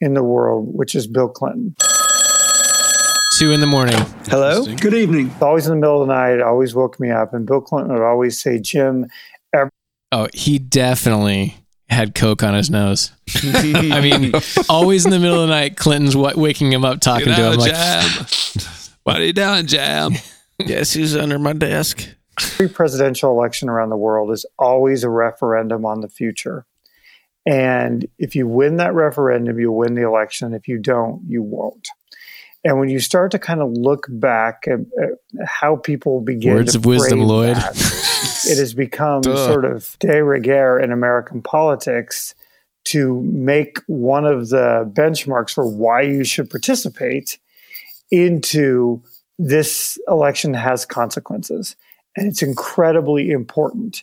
in the world, which is Bill Clinton.
Two in the morning.
Hello?
Good evening. Always in the middle of the night, always woke me up. And Bill Clinton would always say, Jim,
Oh, he definitely had coke on his nose. I mean, always in the middle of the night, Clinton's wa- waking him up, talking to him like,
Jam. what are you doing, Jam?
Yes, he's under my desk.
every presidential election around the world is always a referendum on the future. And if you win that referendum, you'll win the election. If you don't, you won't. And when you start to kind of look back at, at how people begin
Words
to
of wisdom, Lloyd.
that, it has become
Duh.
sort of de rigueur in American politics to make one of the benchmarks for why you should participate into this election has consequences. And it's incredibly important.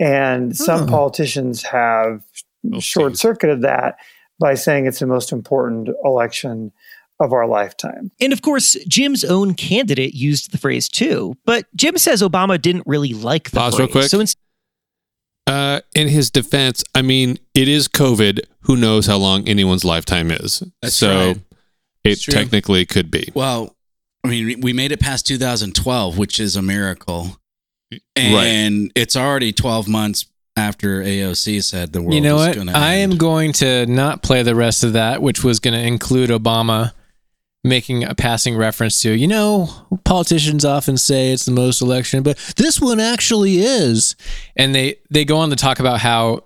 And some
Hmm.
politicians have
We'll
short circuited that by saying it's the most important election of our lifetime.
And of course, Jim's own candidate used the phrase too, but Jim says Obama didn't really like the
Pause
phrase.
real quick.
So instead,
Uh, in his defense, I mean, it is COVID. Who knows how long anyone's lifetime is?
That's
so
right.
it
true.
technically could be.
Well, I mean, we made it past 2012, which is a miracle. And it's already 12 months after AOC said the world
you know
was
what?
going to
I am going to not play the rest of that, which was going to include Obama making a passing reference to, you know, politicians often say it's the most election, but this one actually is. And they they go on to talk about how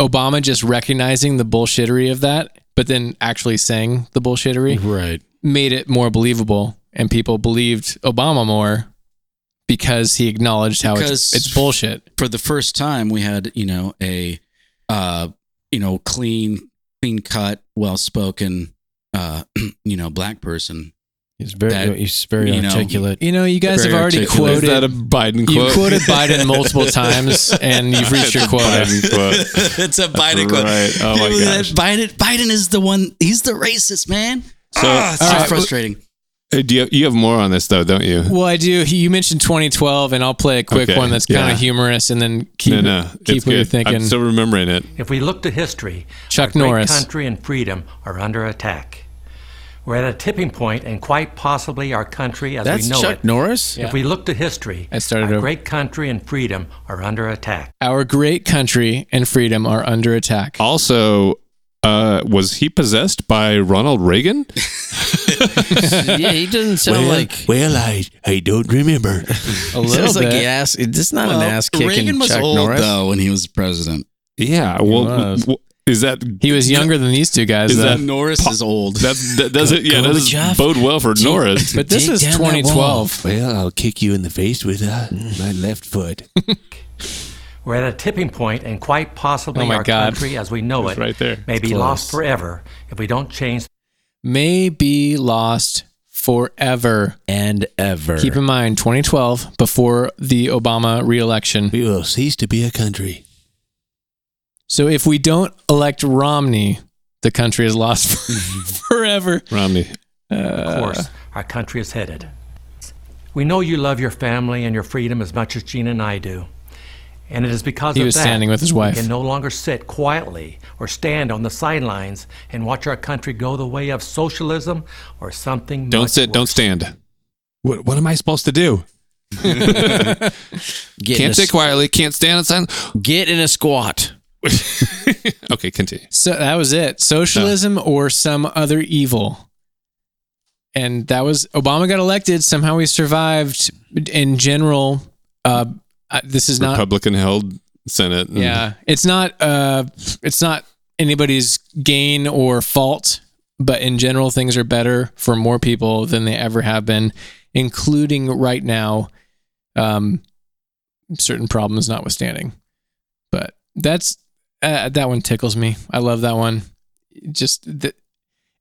Obama just recognizing the bullshittery of that, but then actually saying the bullshittery
Right.
made it more believable and people believed Obama more because he acknowledged how it's, it's bullshit.
For the first time, we had, you know, a, uh, you know, clean, clean cut, well spoken, uh, you know, black person.
He's very
That,
he's very
you know,
articulate.
You know, you guys have already
articulate.
quoted
Is that a Biden
You quoted Biden multiple times, and you've reached your quota.
Biden quote.
it's a Biden
Right. Oh my gosh.
Biden, Biden is the one. He's the racist man.
So,
ah, it's so
all right,
frustrating.
Uh, do you, you have more on this though, don't you?
Well, I do. You mentioned 2012, and I'll play a quick
Okay,
one that's kind
yeah.
of humorous, and then keep
no, no,
keep what you're thinking.
I'm still remembering it.
If we look to history,
Chuck
our great
Norris.
country and freedom are under attack. We're at a tipping point, and quite possibly our country as
That's
we know
Chuck
it.
Chuck Norris.
Yeah.
If we look to history,
I started
our
over.
great country and freedom are under attack.
Our great country and freedom are under attack.
Also, uh, was he possessed by Ronald Reagan?
yeah, he doesn't sound like.
Well, I I don't remember.
A little
Sounds like
bit.
he ass. It's not
Well,
an ass kicking.
Reagan was
Chuck
old
Norris.
though when he was president.
Yeah. Well,
was.
w- is that
He was younger than these two guys,
Is
though.
that-
Norris is old.
that's that does it? Yeah, that does
Gorbachev?
bode well for Norris.
but this is 2012.
Well, I'll kick you in the face with uh, my left foot.
We're at a tipping point, and quite possibly
Oh my
our
God.
country as we know
It's
it
right there.
may
It's
be
close.
lost forever if we don't change
May be lost forever.
and ever.
Keep in mind, 2012, before the Obama reelection.
We will cease to be a country.
So if we don't elect Romney, the country is lost forever.
Romney.
Uh, of course our country is headed. We know you love your family and your freedom as much as Gene and I do. And it is because
He
of
was
that
standing with his
we
wife.
can no longer sit quietly or stand on the sidelines and watch our country go the way of socialism or something.
Don't
much
sit. Don't stand. What What am I supposed to do? Can't
a,
sit quietly. Can't stand outside.
Get in a squat.
okay, continue.
So that was it. Socialism or some other evil. And that was Obama got elected. Somehow he survived. In general, uh, uh, this is not.
Republican held Senate. and-
Yeah, it's not. Uh, it's not anybody's gain or fault. But in general, things are better for more people than they ever have been, including right now. Um, certain problems notwithstanding, but that's uh, that one tickles me. I love that one. Just the,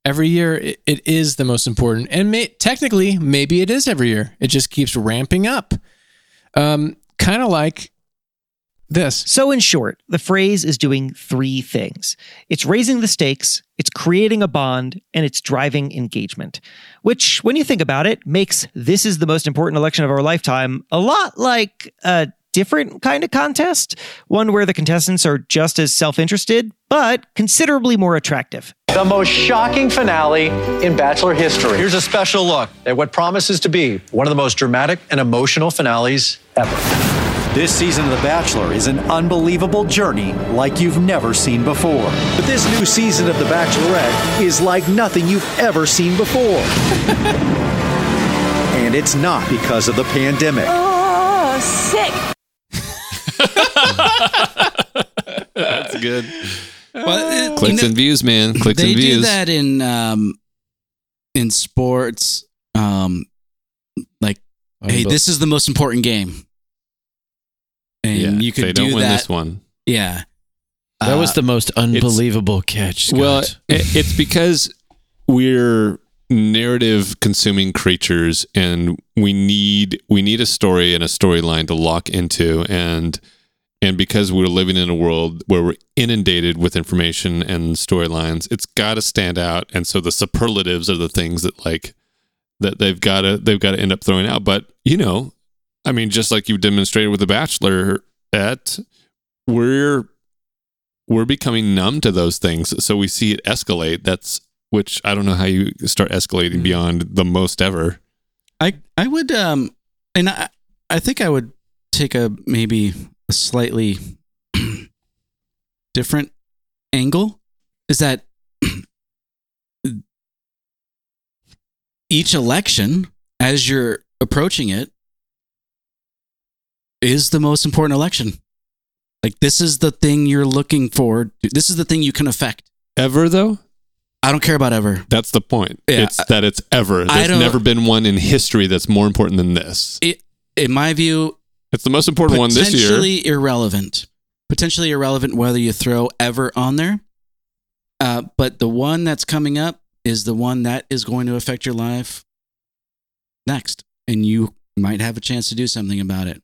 every year, it, it is the most important, and may, technically, maybe it is every year. It just keeps ramping up. Um, kind of like this.
So, in short, the phrase is doing three things it's raising the stakes, it's creating a bond, and it's driving engagement. Which, when you think about it, makes this is the most important election of our lifetime a lot like a different kind of contest, one where the contestants are just as self interested, but considerably more attractive.
The most shocking finale in Bachelor history. Here's a special look at what promises to be one of the most dramatic and emotional finales ever. This season of The Bachelor is an unbelievable journey like you've never seen before. But this new season of The Bachelorette is like nothing you've ever seen before. and it's not because of the pandemic.
Oh, sick.
That's good.
Well, it-
Clicks
you know,
and views, man. Clicks and views.
They do that in um, in sports. Um, like, hey,
Unbe-
this is the most important game, and
yeah,
you could
they
do
don't win
that.
this one.
Yeah,
That was
Uh,
the most unbelievable catch. Scott.
Well, it, it's because we're narrative consuming creatures and we need we need a story and a storyline to lock into and and because we're living in a world where we're inundated with information and storylines it's got to stand out and so the superlatives are the things that like that they've got to they've got to end up throwing out but you know i mean just like you demonstrated with the bachelor at we're we're becoming numb to those things. So we see it escalate. That's which i don't know how you start escalating beyond the most ever.
I I would um, and I I think I would take a maybe a slightly different angle. Is that each election, as you're approaching it, is the most important election. Like this is the thing you're looking for. This is the thing you can affect.
ever though
I don't care about ever.
that's the point
Yeah.
it's that it's ever there's never been one in history that's more important than this
It, in my view,
it's the most important one this year
potentially irrelevant. Potentially irrelevant whether you throw ever on there. Uh, but the one that's coming up is the one that is going to affect your life next, and you might have a chance to do something about it.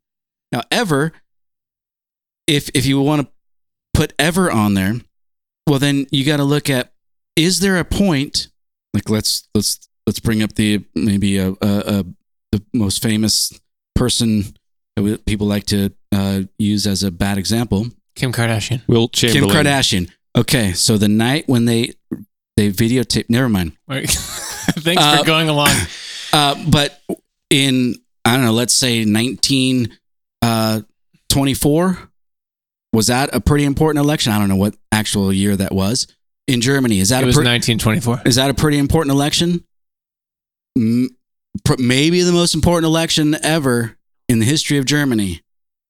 Now, ever, if if you want to put ever on there, well, then you got to look at is there a point? Like let's let's let's bring up the maybe a, a, a the most famous person that we- people like to uh, use as a bad example.
Kim Kardashian.
will chamberlain
Kim Kardashian. Okay, so the night when they they videotape, never mind.
Thanks
Uh,
for going along.
Uh, but in I don't know, let's say nineteen uh, twenty four, was that a pretty important election? I don't know what actual year that was in Germany. Is that
It
a
was
pre-
1924.
is that a pretty important election? M- pr- Maybe the most important election ever in the history of Germany.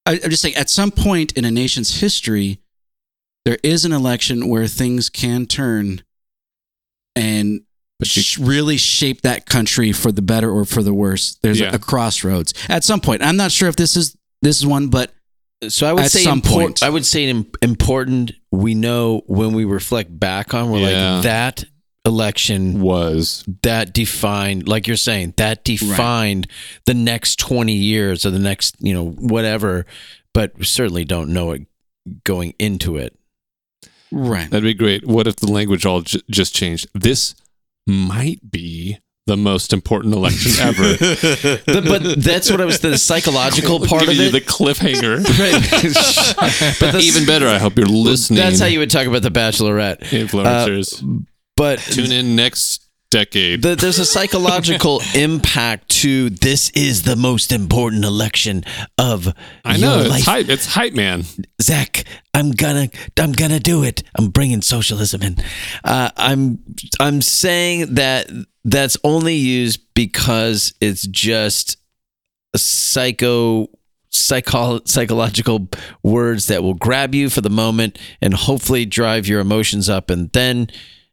I, I'm just saying, at some point in a nation's history, there is an election where things can turn and sh- really shape that country for the better or for the worse. There's
Yeah.
a, a crossroads at some point. I'm not sure if this is this is one, but
so I would
at
say
some
impor-
point.
I would say important. We know when we reflect back on, we're
Yeah.
like that election
was
that defined, like you're saying, that defined the next 20 years or the next, you know, whatever. But we certainly don't know it going into it.
right.
that'd be great what if the language all j- just changed this might be the most important election ever
but, but that's what I was the psychological part of
you
it.
the cliffhanger
Right. but that's,
even better i hope you're listening
That's how you would talk about the Bachelorette.
influencers
Uh, but
tune in next decade
the, there's a psychological impact to this is the most important election of
i know
your
it's
life.
hype it's hype man
Zach, I'm gonna, I'm gonna do it. I'm bringing socialism in. Uh, I'm, I'm saying that that's only used because it's just a psycho, psycho, psychological words that will grab you for the moment and hopefully drive your emotions up, and then,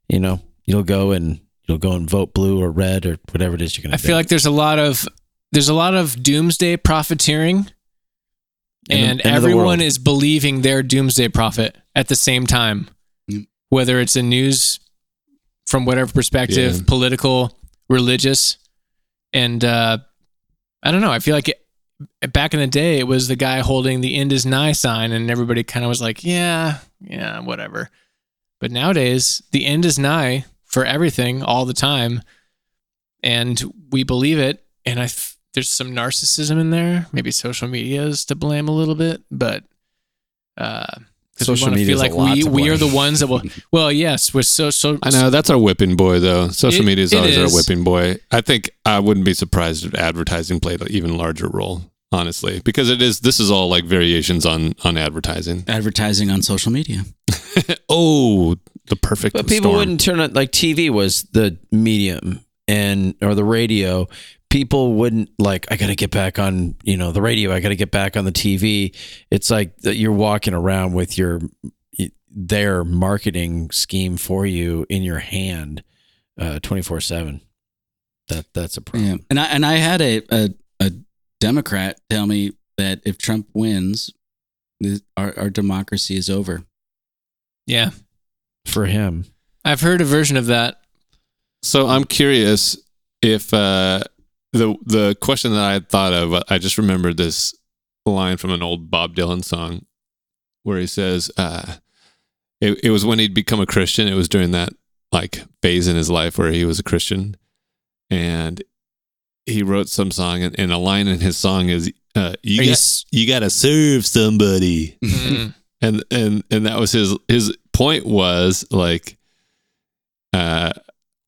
you know, you'll go and you'll go and vote blue or red or whatever it is you're gonna. Do.
I feel like there's a lot of there's a lot of doomsday profiteering,
End
and
the
everyone is believing their doomsday prophet at the same time.
Mm.
Whether it's a news from whatever perspective,
Yeah.
political, religious, and uh, I don't know. I feel like it, back in the day, it was the guy holding the "end is nigh" sign, and everybody kind of was like, "Yeah, yeah, whatever." But nowadays, the end is nigh for everything all the time, and we believe it. And I, f- there's some narcissism in there. Maybe social media is to blame a little bit, but uh, 'Cause we
Social
wanna
media
feel
is a
like
lot
we
to
we are the ones that will. Well, yes, we're so so.
I know that's our whipping boy, though. Social
It-
media is
it
always our whipping boy. I think I wouldn't be surprised if advertising played an even larger role, honestly, because it is. This is all like variations on on advertising.
Advertising on social media.
oh, the perfect.
But people
storm.
wouldn't turn on like TV was the medium and or the radio. People wouldn't like. I got to get back on you know the radio. I got to get back on the TV. It's like that you're walking around with your their marketing scheme for you in your hand, twenty four seven. That that's a problem.
Yeah. And I and I had a, a a Democrat tell me that if Trump wins, our our democracy is over.
yeah,
For him,
I've heard a version of that.
So I'm curious if uh, the the question that I had thought of. I just remembered this line from an old Bob Dylan song where he says, uh, it, "It was when he'd become a Christian. It was during that like phase in his life where he was a Christian, and he wrote some song, and, and a line in his song is, uh, "You
Are you
got,
s-
you got to serve somebody."
Mm.
and and and that was his his point was like uh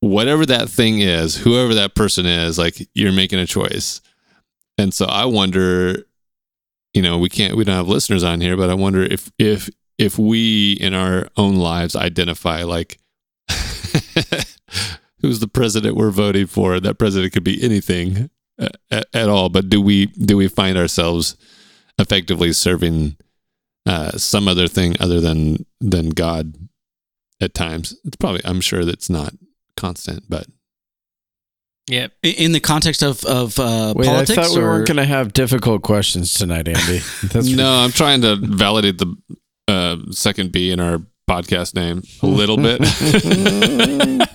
whatever that thing is whoever that person is like you're making a choice and so i wonder you know we can't we don't have listeners on here but i wonder if if if we in our own lives identify like who's the president we're voting for that president could be anything uh, at, at all but do we do we find ourselves effectively serving uh, some other thing other than than God at times. It's probably I'm sure that's not constant, but
Yeah,
In the context of of uh,
wait.
politics,
I thought we
or
weren't going to have difficult questions tonight, Andy. That's
no, I'm trying to validate the uh, second B in our podcast name a little bit.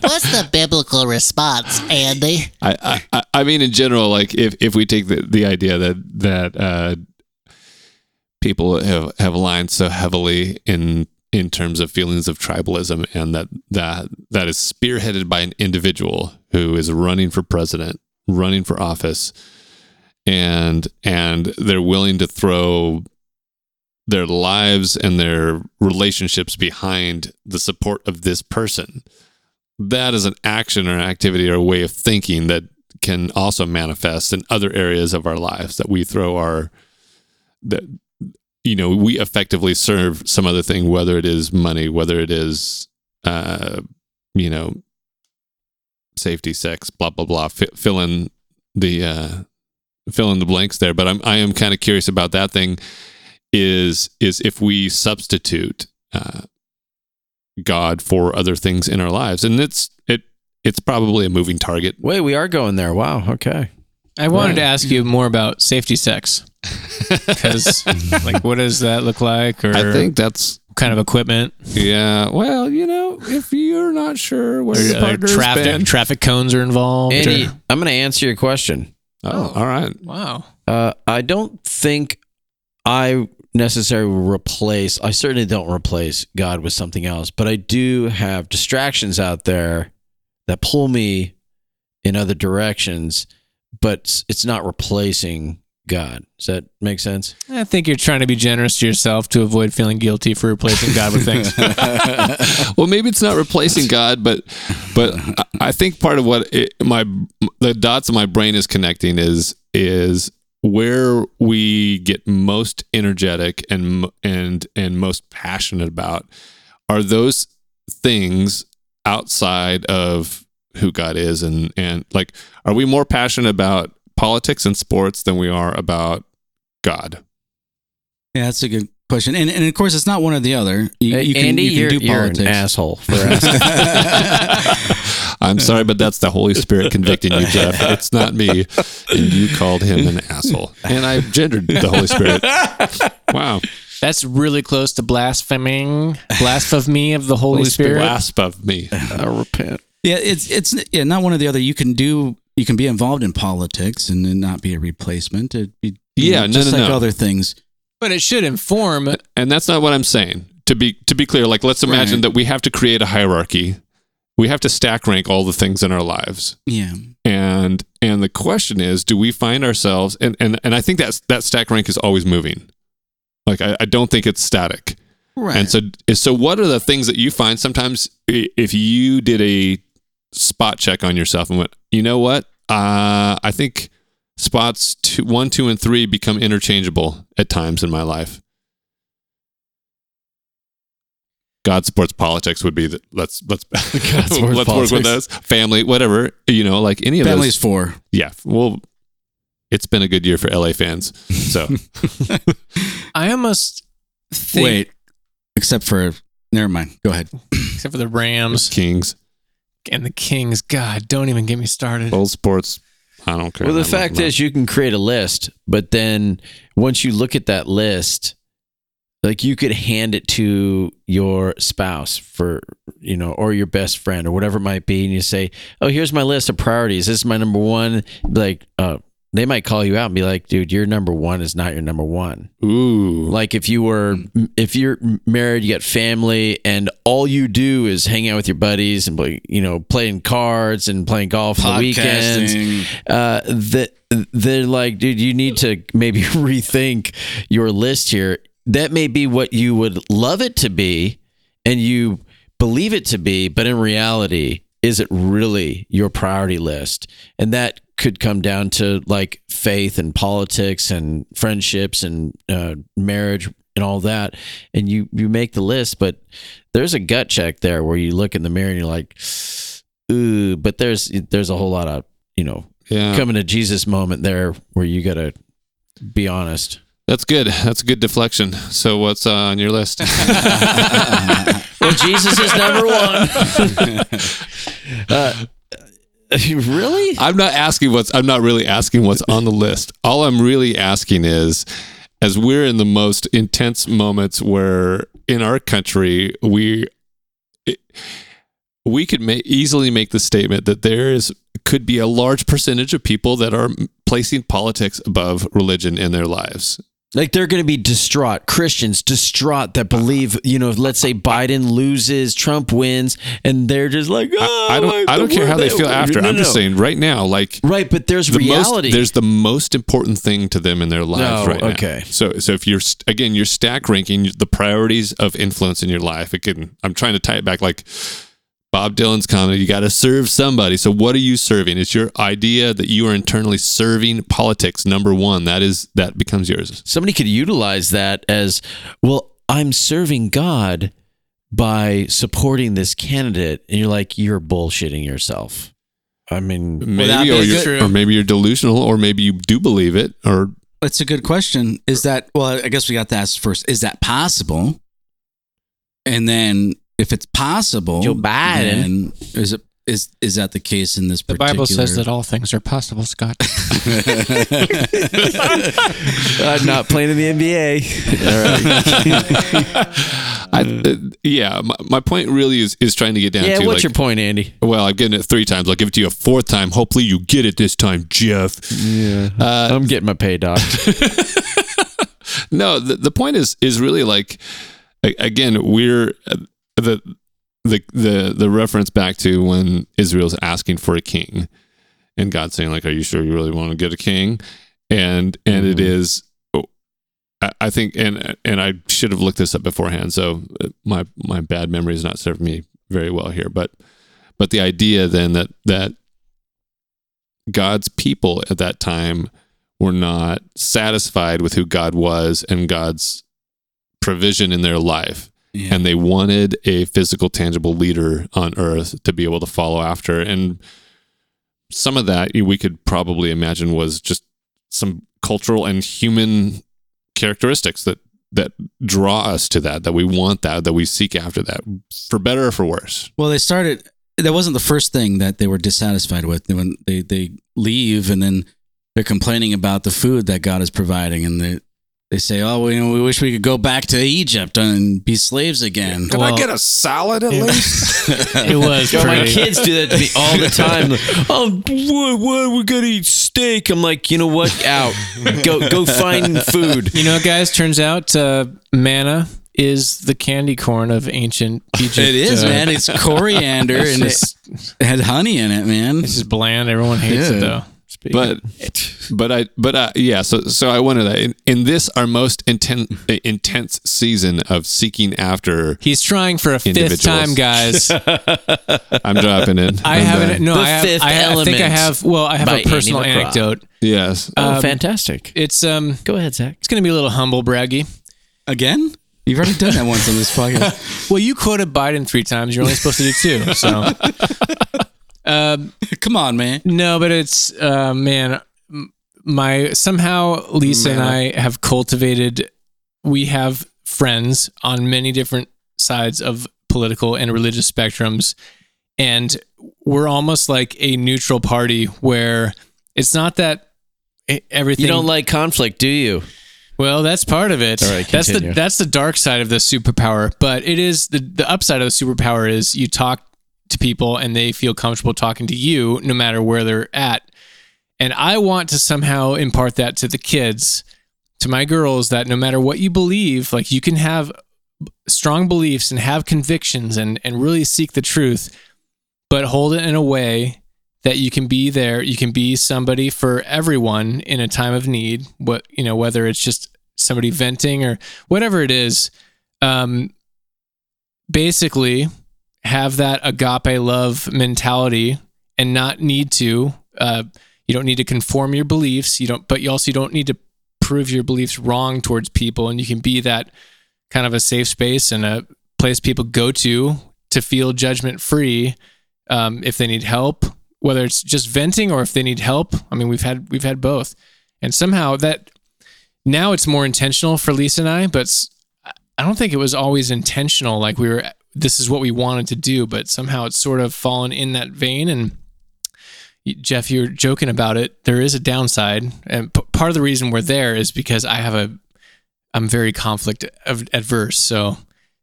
What's the biblical response, Andy?
I, I- I I mean in general, like if if we take the the idea that that uh, people have have aligned so heavily in in terms of feelings of tribalism and that that that is spearheaded by an individual who is running for president running for office and and they're willing to throw their lives and their relationships behind the support of this person. That is an action or an activity or a way of thinking that can also manifest in other areas of our lives that we throw our that you know we effectively serve some other thing whether it is money whether it is uh you know safety sex blah blah blah Fi fill in the uh fill in the blanks there but i'm i am kind of curious about that thing is is if we substitute uh god for other things in our lives and it's it it's probably a moving target
Wait, we are going there. Wow. Okay.
I wanted
Right.
to ask you more about safety sex because, like, what does that look like, or
i think that's
kind of equipment,
yeah well you know if you're not sure where your
uh,
partner's
traffic
been-
traffic cones are involved?
Andy,
or-
I'm going to answer your question.
oh all right
wow.
Uh, I don't think I necessarily replace. I certainly don't replace God with something else, but I do have distractions out there that pull me in other directions. But it's not replacing God. Does that make sense?
I think you're trying to be generous to yourself to avoid feeling guilty for replacing God with things.
well, maybe it's not replacing God, but but I- I think part of what it, my the dots in my brain is connecting is is where we get most energetic and and and most passionate about are those things outside of who God is and and like are we more passionate about politics and sports than we are about God?
yeah, that's a good question. And and of course, it's not one or the other. You,
Hey,
you can,
Andy,
you can
you're,
do
you're
politics.
an asshole for asking.
I'm sorry, but that's the Holy Spirit convicting you, Jeff. It's not me. And you called him an asshole. And I gendered the Holy Spirit. Wow.
That's really close to blaspheming, blasphemy of the Holy, Spirit.
Blast of me.
I repent.
Yeah, it's it's yeah, not one or the other. You can do you can be involved in politics and then not be a replacement. It'd be
Yeah,
know,
no,
just
no,
like
no.
other things.
But it should inform.
And that's not what I'm saying. To be to be clear, like let's imagine
Right.
that we have to create a hierarchy. We have to stack rank all the things in our lives.
Yeah,
And and the question is, do we find ourselves and and, and I think that's that stack rank is always moving. Like I, I don't think it's static.
Right.
And so, so what are the things that you find sometimes if you did a spot check on yourself and went, you know what? Uh, I think spots two, one, two, and three become interchangeable at times in my life. God sports politics would be that let's let's
God, sports
let's work with us family whatever you know like any of
Family's
those
four.
yeah well it's been a good year for LA fans so
I almost think,
Wait, except for never mind. Go ahead.
except for the Rams
Kings
and the Kings. God, don't even get me started.
old sports I don't care
Well, the
that
fact is, you can create a list, but then once you look at that list, like you could hand it to your spouse for, you know, or your best friend or whatever it might be, and you say, "Oh, here's my list of priorities. This is my number one." Like, uh, they might call you out and be like, "Dude, your number one is not your number one."
ooh
Like if you were, if you're married, you got family, and all you do is hang out with your buddies and play, you know, playing cards and playing golf on the weekends uh, that they're like, dude, you need to maybe rethink your list here. That may be what you would love it to be, and you believe it to be, but in reality, is it really your priority list? And that could come down to like faith and politics and friendships and uh, marriage and all that. And you you make the list, but there's a gut check there where you look in the mirror and you're like, ooh, but there's there's a whole lot of you know
yeah
coming to Jesus moment there where you got to be honest.
that's good that's a good deflection so what's uh, on your list
Well, Jesus is number one. uh, really?
I'm not asking what's I'm not really asking what's on the list. All I'm really asking is as we're in the most intense moments where in our country we it, we could ma- easily make the statement that there is could be a large percentage of people that are placing politics above religion in their lives.
Like they're going to be distraught. Christians distraught that believe, you know, let's say Biden loses, Trump wins, and they're just like, oh,
I don't I don't care how they feel after.
No,
I'm just
no.
saying right now like
Right, but there's
the
reality.
Most, there's the most important thing to them in their lives
No,
right now.
okay.
So, so if you're again, you're stack ranking the priorities of influence in your life. Again, I'm trying to tie it back like Bob Dylan's comment. You got to serve somebody. So, what are you serving? It's your idea that you are internally serving politics. Number one, that is that becomes yours.
Somebody could utilize that as, well, I'm serving God by supporting this candidate, and you're like, you're bullshitting yourself. I mean,
Maybe, or, you're, or maybe you're delusional, or maybe you do believe it, or
That's a good question. Is that well? I guess we got to ask first. Is that possible? And then, if it's possible,
Joe Biden.
then is it is is that the case in this?
The Bible says that all things are possible, Scott.
I'm not playing in the NBA.
I, uh, yeah. My, my point really is is trying to get down
yeah,
to
what's
like,
your point, Andy?
Well, I've given it three times. I'll give it to you a fourth time. Hopefully, you get it this time, Jeff.
Yeah,
Uh,
I'm getting my pay doc.
no, the, the point is is really like again we're uh, the the the the reference back to when Israel's asking for a king, and God saying like, "Are you sure you really want to get a king?" And and it mm-hmm. is. I- think, and and I should have looked this up beforehand. So my my bad memory is not serving me very well here. But but the idea then that that God's people at that time were not satisfied with who God was and God's provision in their life.
Yeah.
And they wanted a physical, tangible leader on earth to be able to follow after. And some of that we could probably imagine was just some cultural and human characteristics that that draw us to that, that we want that, that we seek after that, for better or for worse.
Well, they started. That wasn't the first thing that they were dissatisfied with. When they they leave and then they're complaining about the food that God is providing, and they they say, "Oh, we, we wish we could go back to Egypt and be slaves again."
Can I get
a salad at least?
It was
Yo, my kids do that to me all the time. Like, oh, what, what, we gotta eat steak. I'm like, you know what? Out. Go, go find food.
You know, guys, turns out uh, manna is the candy corn of ancient Egypt.
It is,
uh,
man. It's coriander and
it's
it's, it had honey in it, man.
It's is bland. Everyone hates
Yeah.
it though. Speaking
But but I, but uh, yeah. So, so I wonder that in, in this our most intense, intense season of seeking after.
He's trying for a fifth time, guys.
I'm dropping it.
I
I'm
haven't.
back.
No,
The
I, have,
Fifth
I, have- I think I have. Well, I have a personal anecdote.
Yes.
Oh,
Um,
fantastic.
It's um.
Go ahead, Zach.
It's gonna be a little humble braggy.
Again? You've already done that once on this podcast.
Well, you quoted Biden three times. You're only supposed to do two. So, um,
Come on, man.
no, but it's uh, man, my somehow Lisa and I have cultivated. We have friends on many different sides of political and religious spectrums, and we're almost like a neutral party where it's not that everything
You don't like conflict, do you?
Well, that's part of it.
All right,
that's the that's the dark side of the superpower. But it is the the upside of the superpower is you talk to people and they feel comfortable talking to you no matter where they're at. And I want to somehow impart that to the kids, to my girls, that no matter what you believe, like you can have strong beliefs and have convictions and and really seek the truth, but hold it in a way that you can be there you can be somebody for everyone in a time of need what you know whether it's just somebody venting or whatever it is um basically have that agape love mentality and not need to uh you don't need to conform your beliefs you don't but you also don't need to prove your beliefs wrong towards people and you can be that kind of a safe space and a place people go to to feel judgment free um, if they need help whether it's just venting or if they need help. I mean we've had we've had both. And somehow that now it's more intentional for lisa and i but i don't think it was always intentional. Like we were this is what we wanted to do but somehow it's sort of fallen in that vein. And Jeff, you're joking about it. There is a downside, and p- part of the reason we're there is because I have a, I'm very conflict av- adverse, so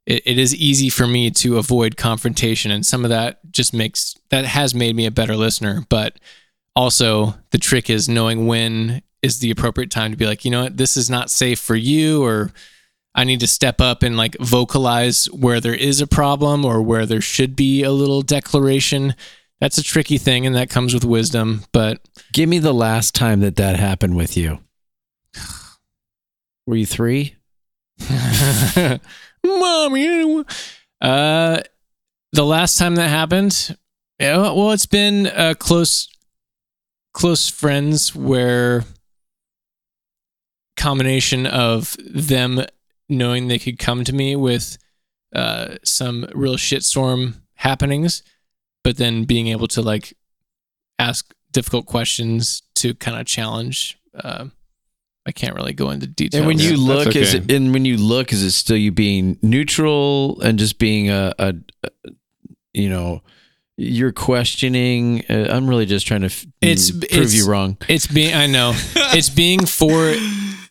it, it is easy for me to avoid confrontation, and some of that just makes that has made me a better listener. But also, the trick is knowing when is the appropriate time to be like, you know what, this is not safe for you, or I need to step up and like vocalize where there is a problem or where there should be a little declaration. That's a tricky thing, and that comes with wisdom. But
Give me the last time that that happened with you. Were you three?
mommy, uh, the last time that happened, yeah, well, it's been uh, close, close friends where combination of them knowing they could come to me with uh, some real shitstorm happenings, but then being able to like ask difficult questions to kind of challenge. Uh, I can't really go into detail.
And when you
Yeah,
look,
that's
is it, and when you look, is it still you being neutral and just being a, a, a you know, you're questioning? Uh, I'm really just trying to f-
It's-
prove
it's-
you wrong.
It's being, I know, it's being for,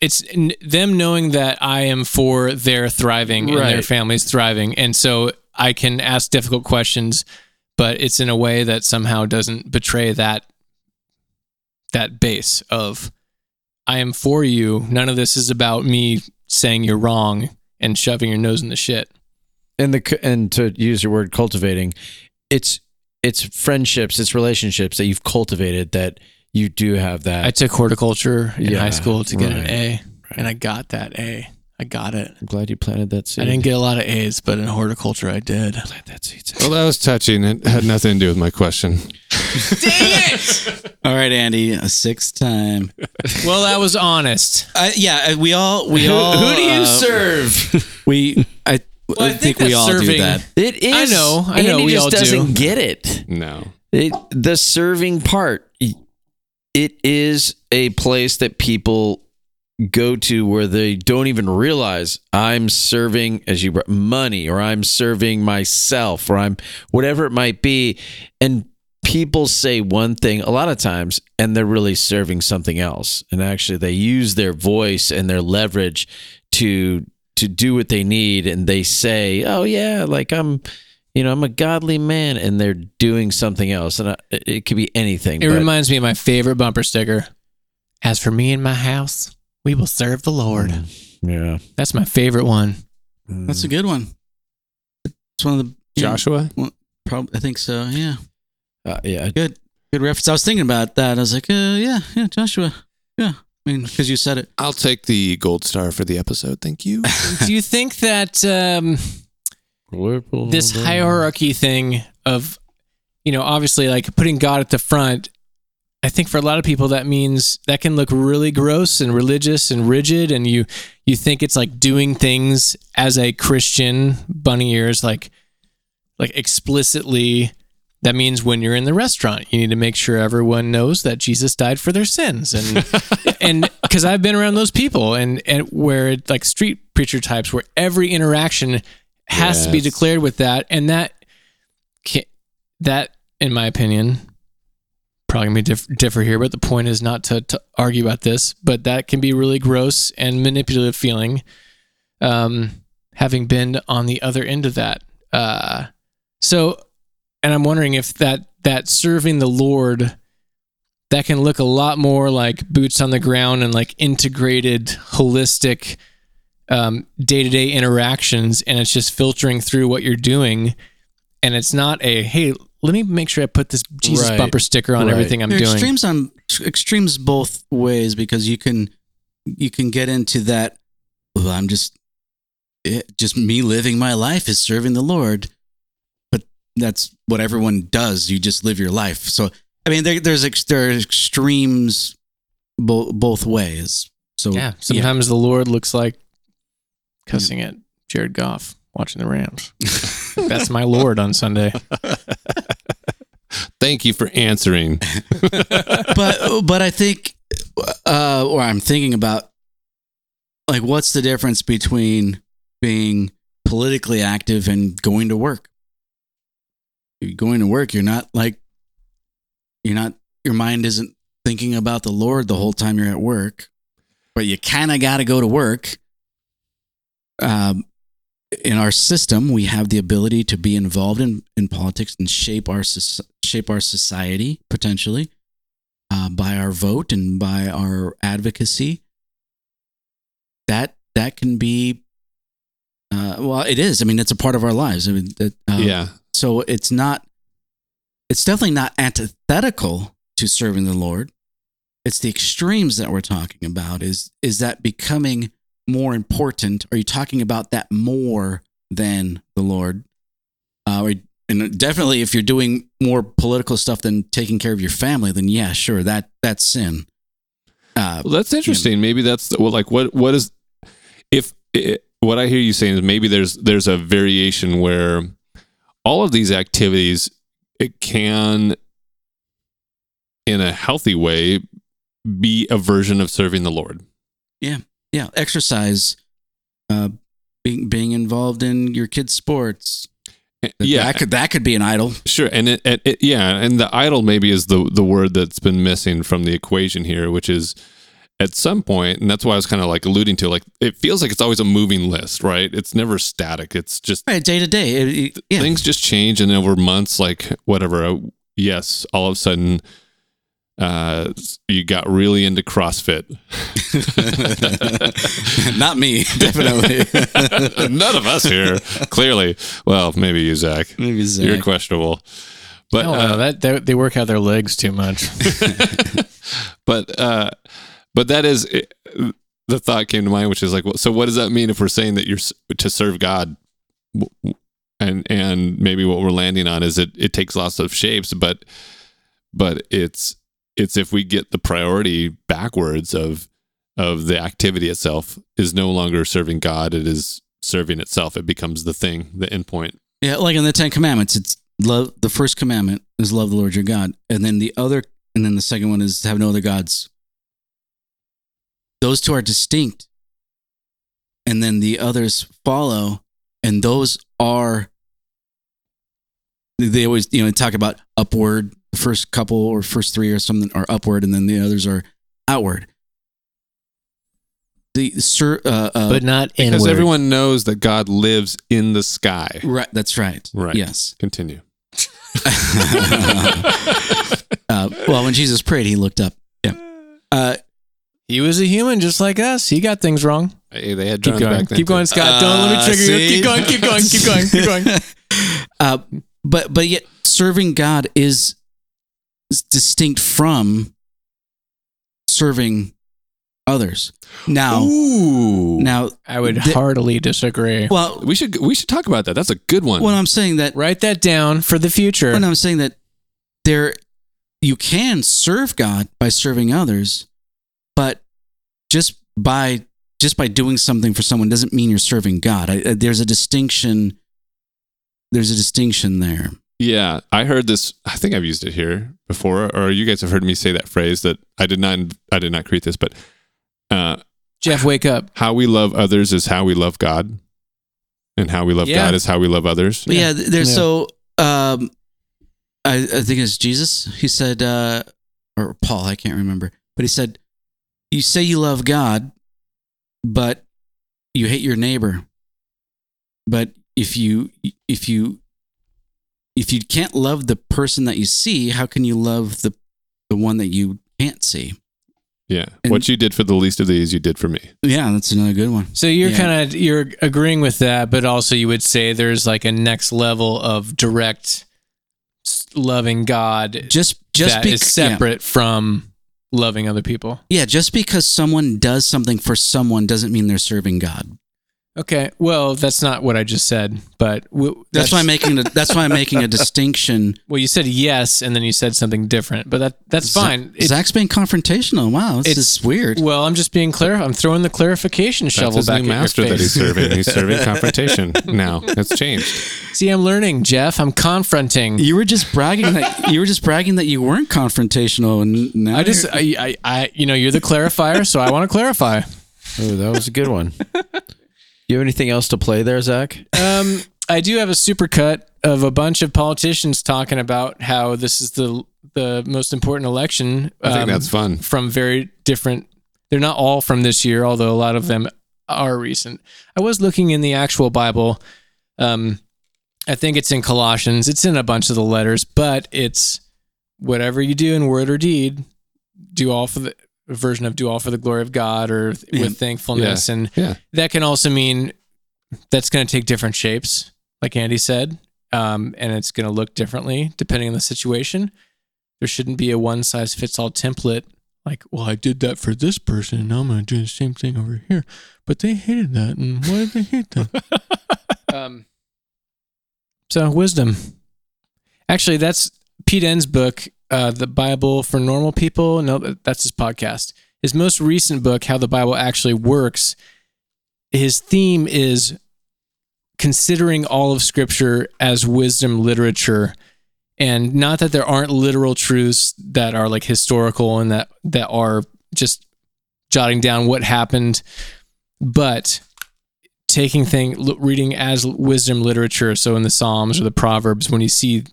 it's n- them knowing that I am for their thriving and their
Right.
families thriving. And so I can ask difficult questions, but it's in a way that somehow doesn't betray that, that base of I am for you. None of this is about me saying you're wrong and shoving your nose in the shit.
and the and to use your word cultivating it's it's friendships it's relationships that you've cultivated that you do have that
I took horticulture in
Yeah,
high school to get an
right,
A, and I got that A. I got it.
i'm glad you planted that seed
I didn't get a lot of A's, but in horticulture I did.
plant that seed
Well, that was touching. It had nothing to do with my question. Dang it!
all right, Andy, a sixth time.
Well, that was honest.
Uh, yeah, we all we
who,
all.
who do you
uh,
serve
We I,
I
I
think
think, we
that
all do
serving-
that.
it is
I know, I know,
Andy
we
just
all do.
doesn't get it
No.
It, the serving part, it is a place that people go to where they don't even realize I'm serving, as you brought, money, or I'm serving myself, or I'm whatever it might be. And people say one thing a lot of times, and they're really serving something else. And actually, they use their voice and their leverage to to do what they need, and they say, "Oh yeah, like I'm." you know, I'm a godly man, and they're doing something else, and I, it could be anything.
It
but
reminds me of my favorite bumper sticker. As for me and my house, we will serve the Lord.
yeah,
That's my favorite one.
That's a good one. It's one of the yeah,
Joshua?
Well, prob- I think so. Yeah,
uh, yeah.
good, good reference. I was thinking about that. I was like, uh, yeah, yeah, Joshua. Yeah, I mean, because you said it.
I'll take the gold star for the episode. Thank you.
Do you think that um, this hierarchy thing of, you know, obviously like putting God at the front, I think for a lot of people that means that can look really gross and religious and rigid, and you you think it's like doing things as a Christian, bunny ears, like like explicitly. That means when you're in the restaurant, you need to make sure everyone knows that Jesus died for their sins, and and because I've been around those people, and and where like street preacher types, where every interaction has to be declared with that, and that that in my opinion probably gonna be diff- differ here, but the point is not to, to argue about this, but that can be really gross and manipulative feeling. Um, having been on the other end of that, uh, so, and I'm wondering if that that serving the Lord that can look a lot more like boots on the ground and like integrated, holistic, um, day-to-day interactions, and it's just filtering through what you're doing, and it's not a hey, let me make sure I put this Jesus
Right.
bumper sticker on
Right.
everything I'm
There
doing.
extremes on extremes both ways because you can you can get into that. Well, I'm just it, just me living my life is serving the Lord, but that's what everyone does. You just live your life. So I mean, there, there's ex, there are extremes bo- both ways. So
yeah, sometimes the Lord looks like cussing at Jared Goff watching the Rams. That's my Lord on Sunday.
Thank you for answering.
but but I think, uh, or I'm thinking about, like, what's the difference between being politically active and going to work? You're going to work, you're not like, you're not, your mind isn't thinking about the Lord the whole time you're at work, but you kind of got to go to work. Um, in our system, we have the ability to be involved in, in politics and shape our shape our society potentially uh, by our vote and by our advocacy. That that can be, uh, well, it is. I mean, it's a part of our lives. I mean, that, um,
yeah.
So it's not. It's definitely not antithetical to serving the Lord. It's the extremes that we're talking about. Is is that becoming more important? Are you talking about that more than the Lord? Uh, and definitely, if you're doing more political stuff than taking care of your family, then yeah, sure, that that's sin. Uh,
Well, that's interesting. Maybe that's well, like what what is if it, what I hear you saying is maybe there's there's a variation where all of these activities it can in a healthy way be a version of serving the Lord.
Yeah, yeah. Exercise, uh, being being involved in your kids' sports.
Yeah.
that could that could be an idol.
Sure, and it, it, it yeah, and the idol maybe is the the word that's been missing from the equation here, which is at some point, and that's why I was kind of like alluding to, like it feels like it's always a moving list, right? It's never static. It's just
Right, day to day. It- it- yeah.
things just change, and over months, like whatever. uh, yes, all of a sudden, uh, you got really into CrossFit.
Not me, definitely.
None of us here, clearly. Well, maybe you, Zach.
Maybe Zach.
You're questionable. But
no,
uh,
no, that, that they work out their legs too much.
but uh but that is the thought came to mind which is like well, so what does that mean if we're saying that you're to serve god and and maybe what we're landing on is it it takes lots of shapes but but it's it's if we get the priority backwards of of the activity itself is no longer serving god it is serving itself it becomes the thing the endpoint
Yeah, like in the Ten Commandments, it's love. The first commandment is love the Lord your God, and then the other, and then the second one is have no other gods. Those two are distinct, and then the others follow, and those are. They always, you know, talk about upward. The first couple or first three or something are upward, and then the others are outward. The sir, uh, uh,
but not
because everyone knows that god lives in the sky
right. That's right.
right
Yes.
continue
uh, well, when Jesus prayed, he looked up. Yeah.
He was a human just like us. He got things wrong.
Hey, they had
Keep going.
back then
Keep
too.
going, Scott. Don't let me
Uh,
trigger you. Keep going. Keep going. Keep going. Keep going.
uh, but but yet serving God is, is distinct from serving others. Now,
Ooh.
now
I would
Th-
heartily disagree.
well,
we should we should talk about that. That's a good one.
when I'm saying that
Write that down for the future.
when I'm saying that there you can serve God by serving others, but just by just by doing something for someone doesn't mean you're serving God. I, I- there's a distinction. There's a distinction there.
Yeah, I heard this. I think I've used it here before, or you guys have heard me say that phrase that I did not. I did not create this, but uh,
Jeff, wake up.
how we love others is how we love God, and how we love
Yeah.
God is how we love others.
But yeah, there's
Yeah.
so um, I, I think it's Jesus. He said, uh, or Paul, I can't remember, but he said, "You say you love God, but you hate your neighbor. But if you if you if you can't love the person that you see, how can you love the the one that you can't see?"
Yeah,
And-
what you did for the least of these, you did for me.
Yeah, that's another good one.
So you're
Yeah.
kind of you're agreeing with that, but also you would say there's like a next level of direct loving God
Just just
that
bec-
is separate from loving other people.
Yeah. just because someone does something for someone doesn't mean they're serving God.
Okay, well that's not what I just said, but w-
That's, why I'm making a, that's why I'm making a distinction.
Well, you said yes, and then you said something different, but that that's fine. It-
Zach's being confrontational. Wow, this
It's-
is weird.
well, I'm just being clear. I'm throwing the clarification
That's
shovel
his
back
new
at
master
your
that he's serving. He's serving confrontation now. It's changed.
See, I'm learning, Jeff. I'm confronting.
You were just bragging that you were just bragging that you weren't confrontational, and now
I just,
you're-
I, I, I, you know, you're the clarifier, so I want to clarify.
Oh, that was a good one. You have anything else to play there, Zach?
Um, I do have a supercut of a bunch of politicians talking about how this is the the most important election.
I think
um,
that's fun.
From very different. They're not all from this year, although a lot of them are recent. I was looking in the actual Bible. Um, I think it's in Colossians. It's in a bunch of the letters, but it's whatever you do in word or deed, do all for the version of do all for the glory of God or
Yeah.
with thankfulness. And
Yeah.
that can also mean that's going to take different shapes, like Andy said, um, and it's going to look differently depending on the situation. There shouldn't be a one size fits all template. Like, well, I did that for this person, and now I'm going to do the same thing over here, but they hated that, and why did they hate that? um, so wisdom. Actually, that's Pete Enns' book, uh, "The Bible for Normal People." No, that's his podcast. His most recent book, "How the Bible Actually Works," his theme is considering all of Scripture as wisdom literature, and not that there aren't literal truths that are like historical and that that are just jotting down what happened, but taking thing reading as wisdom literature. So in the Psalms or the Proverbs, when you see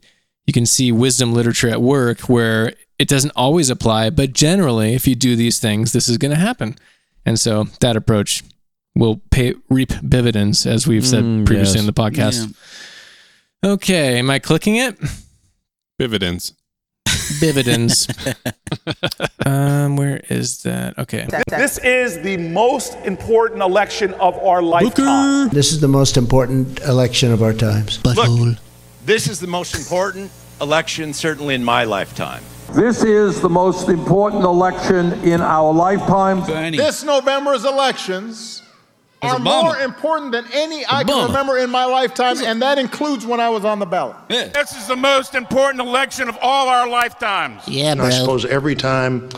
you can see wisdom literature at work where it doesn't always apply, but generally, if you do these things, this is going to happen. And so that approach will pay reap dividends, as we've said
Mm,
previously
yes.
in the podcast. Okay, am I clicking it?
Dividends.
Dividends. um, where is that? Okay.
This is the most important election of our lifetime.
This is the most important election of our times.
Look, this is the most important election, certainly in my lifetime.
This is the most important election in our lifetime.
This November's elections are more important than any I can remember in my lifetime, and that includes when I was on the ballot.
This is the most important election of all our lifetimes.
Yeah,
And I suppose every time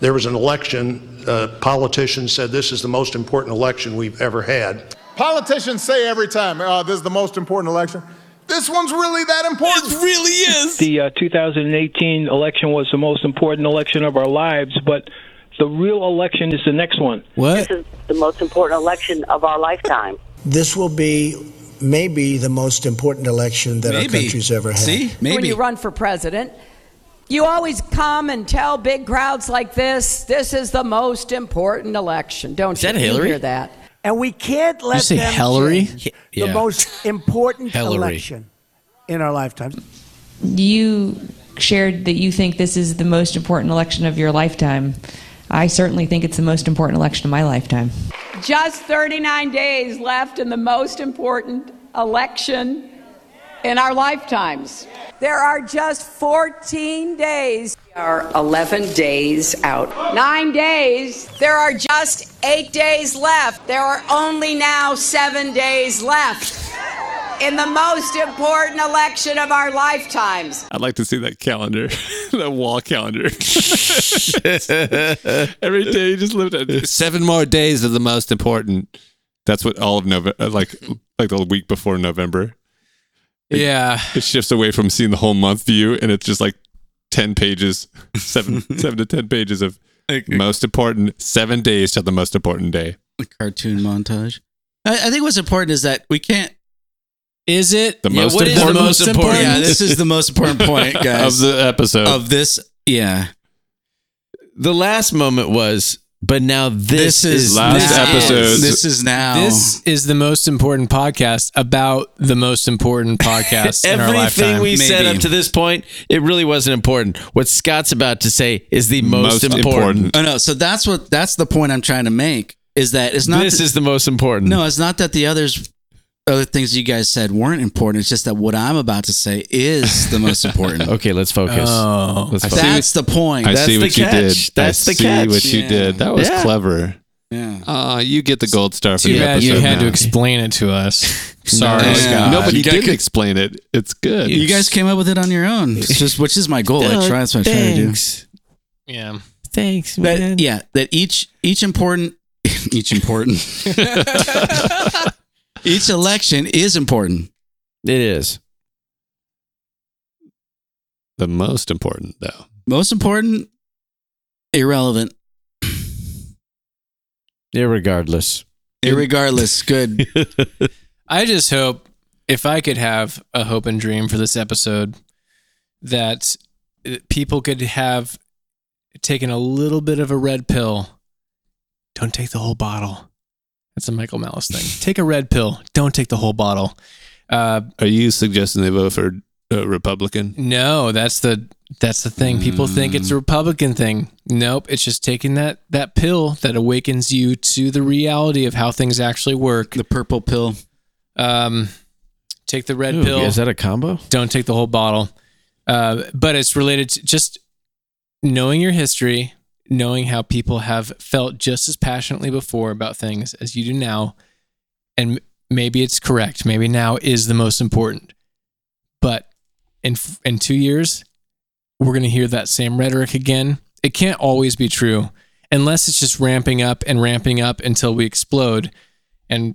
there was an election, uh, politicians said this is the most important election we've ever had.
Politicians say every time, uh, this is the most important election. This one's really that important. It really is.
The uh, 2018 election was the most important election of our lives, but the real election is the next one.
What?
This is the most important election of our lifetime.
This will be maybe the most important election that our country's ever had.
See, maybe When you run for president, you always come and tell big crowds like this, this is the most important election, don't
Is
you?
that Hillary?
hear that.
And we can't let
you say
them
Hillary?
change
Yeah.
the most important
Hillary.
election in our lifetimes.
You shared that you think this is the most important election of your lifetime. I certainly think it's the most important election of my lifetime.
Just 39 days left in the most important election in our lifetimes. There are just 14 days. We are 11 days out. Nine days. There are just eight days left. There are only now seven days left in the most important election of our lifetimes.
I'd like to see that calendar, that wall calendar. Every day you just lived at seven more days of the most important. That's what all of November, like like the week before November. It-
Yeah.
it shifts away from seeing the whole month view, and it's just like ten pages, seven seven to ten pages of most important seven days to the most important day.
A cartoon montage. I, I think what's important is that we can't.
Is it
The
Yeah,
most
what is
important,
the most important? Yeah, this is the most important point, guys.
of the episode.
Of this, yeah.
The last moment was, but now this,
This is
Last
now.
episode.
This is now.
This is the most important podcast about the most important podcast in our
Everything
lifetime.
we said up to this point, it really wasn't important. What Scott's about to say is the most,
Most
important.
important.
Oh no, so that's what that's the point I'm trying to make. Is that it's not
This is the most important.
no, it's not that the others other things you guys said weren't important. It's just that what I'm about to say is the most important.
Okay, let's focus.
Oh.
let's focus.
see
That's the point.
I
That's
see
the
what you
catch.
did.
That's
I
the
see
catch.
what you
Yeah.
did. That was
Yeah.
clever.
yeah.
Uh, you get the gold star for
Too
the episode.
you had
now.
to explain it to us. Sorry,
Yeah.
Scott.
Nobody
You got-
did explain it. It's good.
You guys came up with it on your own. It's just which is my goal. I try that's what I try to do.
Yeah.
Thanks,
That,
man.
yeah, that each each important each important each election is important.
It is.
the most important though.
Most important, irrelevant.
Irregardless.
Irregardless, good.
I just hope if I could have a hope and dream for this episode that people could have taken a little bit of a red pill. Don't take the whole bottle. That's a Michael Malice thing. Take a red pill. Don't take the whole bottle. Uh,
Are you suggesting they vote for a Republican?
no, that's the that's the thing. People think it's a Republican thing. Nope, it's just taking that that pill that awakens you to the reality of how things actually work.
the purple pill.
Um, take the red
Ooh,
pill.
Is that a combo?
don't take the whole bottle. Uh, but it's related to just knowing your history, knowing how people have felt just as passionately before about things as you do now. And maybe it's correct. Maybe now is the most important. But in, in two years, we're going to hear that same rhetoric again. It can't always be true unless it's just ramping up and ramping up until we explode. And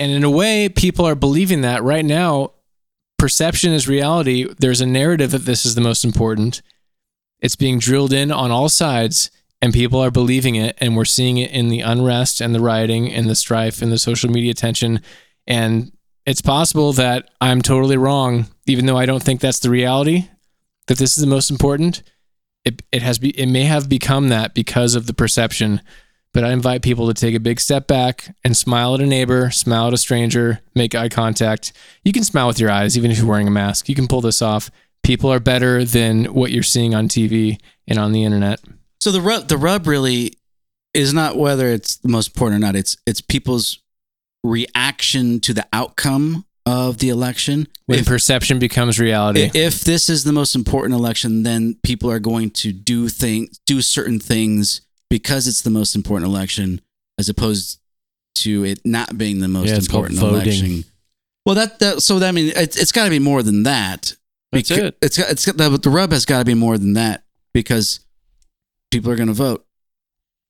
and in a way, people are believing that right now. Perception is reality. There's a narrative that this is the most important. It's being drilled in on all sides, and people are believing it. And we're seeing it in the unrest and the rioting and the strife and the social media tension. And it's possible that I'm totally wrong, even though I don't think that's the reality. That this is the most important. It it has be it may have become that because of the perception. But I invite people to take a big step back and smile at a neighbor, smile at a stranger, make eye contact. You can smile with your eyes, even if you're wearing a mask. You can pull this off. People are better than what you're seeing on TV and on the internet.
So the rub the rub really is not whether it's the most important or not. It's it's people's reaction to the outcome of the election.
When
If-
perception becomes reality.
if this is the most important election, then people are going to do things, do certain things because it's the most important election, as opposed to it not being the most
Yeah,
important election. Well, that, that so that I mean it's, it's got to be more than that.
That's
Beca-
it.
It's got, it's got, the, the rub has got to be more than that because people are going to vote,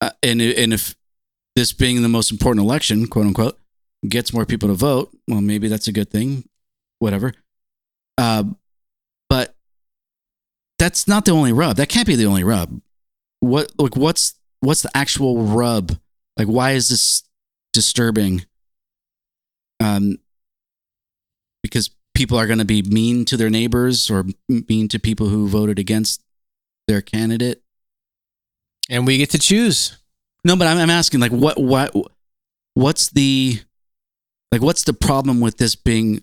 uh, and and if this being the most important election, quote unquote, gets more people to vote, well, maybe that's a good thing. Whatever. Uh, but that's not the only rub. That can't be the only rub. What like what's what's the actual rub? Like why is this disturbing? Um because people are going to be mean to their neighbors or mean to people who voted against their candidate.
and we get to choose.
No, but I'm, I'm asking like what what what's the like what's the problem with this being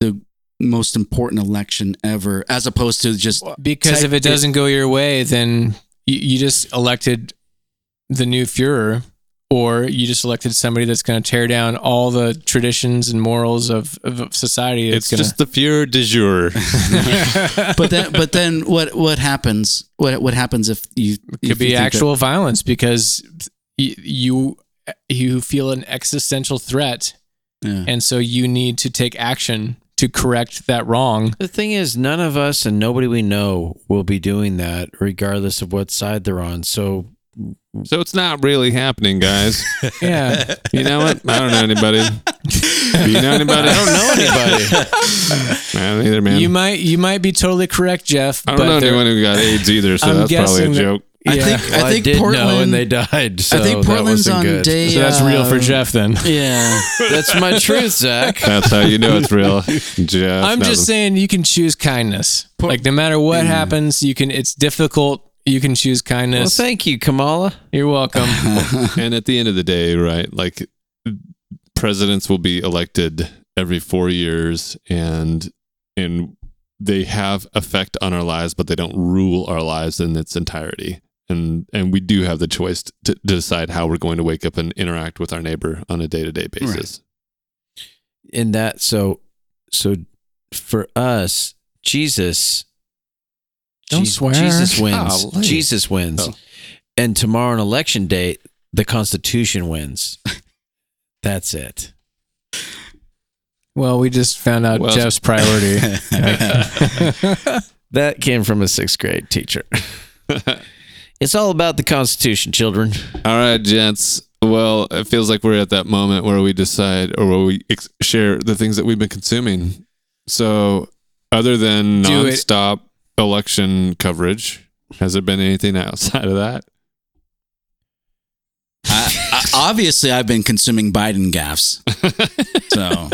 the most important election ever as opposed to just
Because if it doesn't go your way, then you, you just elected the new Fuhrer or you just elected somebody that's going to tear down all the traditions and morals of, of society.
It's
gonna,
just the fear de jour.
but then, but then, what what happens? What what happens if you
could
if
be
you think
actual violence because y- you you feel an existential threat,
Yeah.
and so you need to take action to correct that wrong.
The thing is, none of us and nobody we know will be doing that, regardless of what side they're on. So,
so it's not really happening, guys.
Yeah.
You know what? I don't know anybody. Do you know anybody?
I don't know anybody.
Man, neither man.
You might you might be totally correct, Jeff.
I
but
don't know anyone who got AIDS either, so
I'm
that's probably a
guessing that-
joke.
I
Yeah.
think
Well,
I think
did
Portland
know and they died. So
I think
that
Portland's
wasn't
on
good.
day.
So that's real for
uh,
Jeff then.
Yeah.
That's my truth, Zach.
That's how you know it's real. Jeff,
I'm just saying you can choose kindness. like no matter what happens, you can. It's difficult. You can choose
Well,
kindness.
thank you, Kamala.
You're welcome.
and at the end of the day, right? Like presidents will be elected every four years, and and they have effect on our lives, but they don't rule our lives in its entirety. And and we do have the choice to, to decide how we're going to wake up and interact with our neighbor on a day to day basis.
in that so so for us jesus
Don't
Je-
swear.
jesus wins
Golly.
jesus wins
Oh.
and tomorrow on election day the constitution wins that's it
well, we just found out
Well-
Jeff's priority.
that came from a sixth grade teacher it's all about the constitution children
All right, gents. Well, it feels like we're at that moment where we decide or where we ex- share the things that we've been consuming. So, other than
Do it.
Nonstop election coverage, has there been anything outside of that?
I, I, obviously, I've been consuming Biden gaffs. so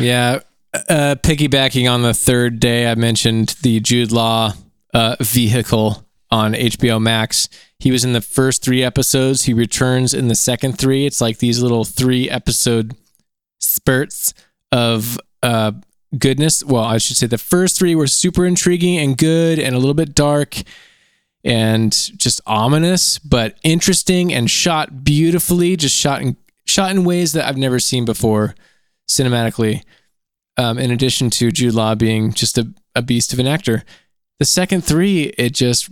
yeah. Uh, piggybacking on the third day, I mentioned the Jude Law uh, vehicle on HBO Max. He was in the first three episodes. He returns in the second three. It's like these little three episode spurts of uh, goodness. Well, I should say the first three were super intriguing and good and a little bit dark and just ominous, but interesting and shot beautifully. Just shot in shot in ways that I've never seen before cinematically. Um, in addition to Jude Law being just a, a beast of an actor, the second three, it just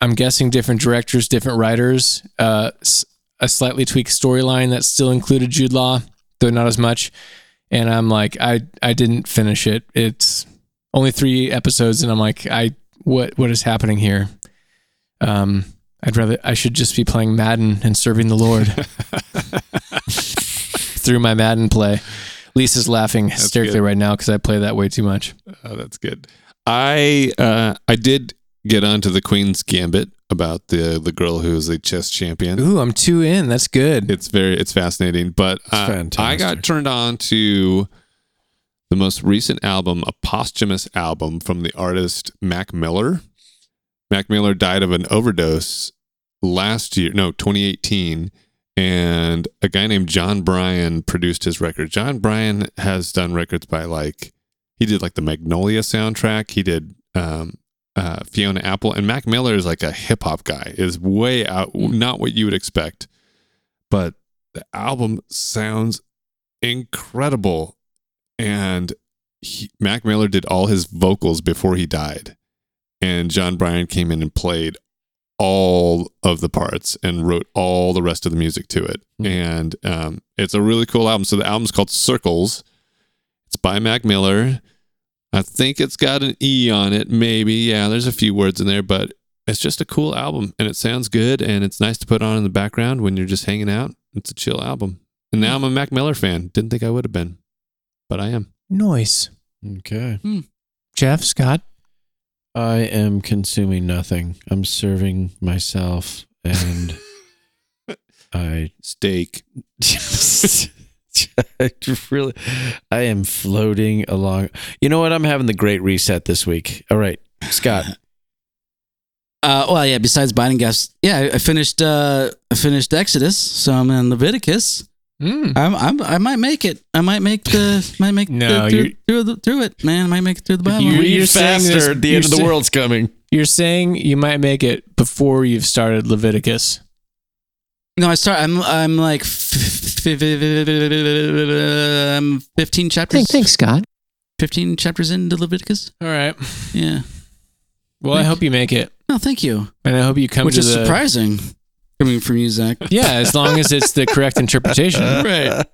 I'm guessing different directors, different writers, uh, a slightly tweaked storyline that still included Jude Law, though not as much. And I'm like, I I didn't finish it. It's only three episodes, and I'm like, I what what is happening here? Um, I'd rather I should just be playing Madden and serving the Lord through my Madden play. Lisa's laughing hysterically right now because I play that way too much.
Oh, that's good. I uh, I did get onto the Queen's Gambit about the the girl who is a chess champion.
Ooh, I'm two in. That's good.
It's very it's fascinating. But uh, I got turned on to the most recent album, a posthumous album from the artist Mac Miller. Mac Miller died of an overdose last year, no, 2018. And a guy named Jon Brion produced his record. Jon Brion has done records by like, he did like the Magnolia soundtrack. He did um, uh, Fiona Apple. And Mac Miller is like a hip hop guy, is way out, not what you would expect. But the album sounds incredible. And he, Mac Miller did all his vocals before he died. And Jon Brion came in and played all of the parts and wrote all the rest of the music to it. And um, it's a really cool album. So the album's called Circles. It's by Mac Miller. I think it's got an E on it, maybe. Yeah, there's a few words in there, but it's just a cool album and it sounds good and it's nice to put on in the background when you're just hanging out. It's a chill album. And now I'm a Mac Miller fan. Didn't think I would have been, but I am.
Noise.
okay hmm.
Jeff, Scott.
i am consuming nothing i'm serving myself and i
Steak.
I really, I am floating along. You know what? I'm having the great reset this week. All right, Scott.
Uh, well, yeah. Besides Biden gaffs, yeah, I, I finished. Uh, I finished Exodus, so I'm in Leviticus.
Mm.
I'm, I'm, I might make it. I might make the, might make
No,
the, through, through, the, through it, man. I might make it through the Bible.
You-
Read
you're saying
faster. the end of the world's coming.
You're saying you might make it before you've started Leviticus.
No, I start. I'm I'm like f- f- I'm um, 15 chapters.
Thanks, Scott.
15 chapters into Leviticus.
All right.
Yeah.
Well, I hope you make it,
No, thank you.
and I hope you come
Which
to
is
the.
surprising coming from you, Zach.
Yeah, as long as it's the correct interpretation.
right.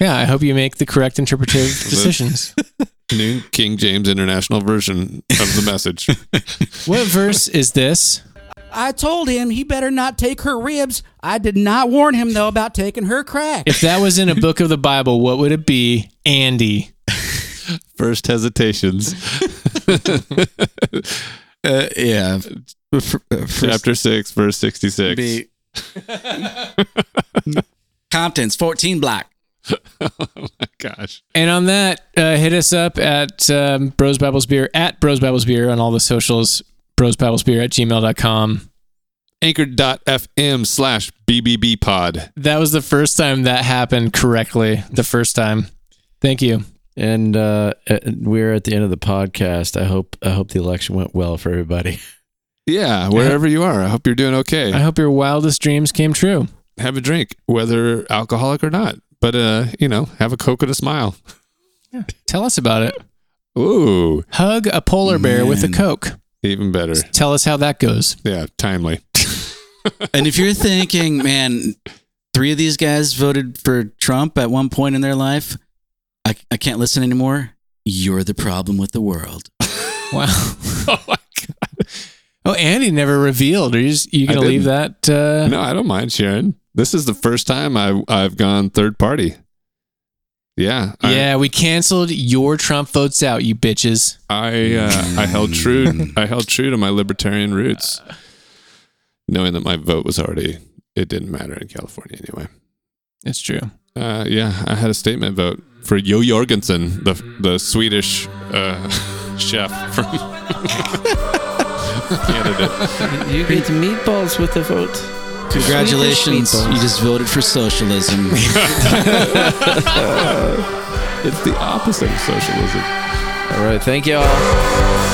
Yeah, I hope you make the correct interpretive decisions.
New King James International version of the message.
What verse is this?
I told him he better not take her ribs. I did not warn him though about taking her crack.
If that was in a book of the Bible, what would it be? Andy.
First hesitations.
Uh, yeah. Uh, first-
Chapter 6, verse 66.
be- Compton's 14 black.
oh my gosh.
And on that, uh, hit us up at um, Bros Bibles Beer, at Bros Bibles Beer on all the socials, Bros Bibles Beer at gmail.com.
Anchor.fm slash BBB pod.
That was the first time that happened correctly. The first time. Thank you.
And uh, uh, we're at the end of the podcast. I hope I hope the election went well for everybody.
Yeah, wherever you are. I hope you're doing okay.
I hope your wildest dreams came true.
Have a drink, whether alcoholic or not. But, uh, you know, have a Coke and a smile.
Tell us about it.
Ooh,
Hug a polar bear with a Coke.
Even better.
Tell us how that goes.
Yeah, timely.
And if you're thinking, man, three of these guys voted for Trump at one point in their life, I, I can't listen anymore. You're the problem with the world.
Wow. oh my god. Oh, Andy never revealed. Are you just you gonna leave that? Uh,
No, I don't mind sharing. This is the first time I, I've gone third party. Yeah. I-
Yeah, we canceled your Trump votes out, you bitches.
I uh, I held true. I held true to my libertarian roots, knowing that my vote was already. It didn't matter in California anyway.
It's true.
Uh, yeah, I had a statement vote for Jo Jorgensen, the the Swedish uh, chef from candidate.
You get meatballs with the vote.
Congratulations. You just voted for socialism.
it's the opposite of socialism.
All right, thank you all.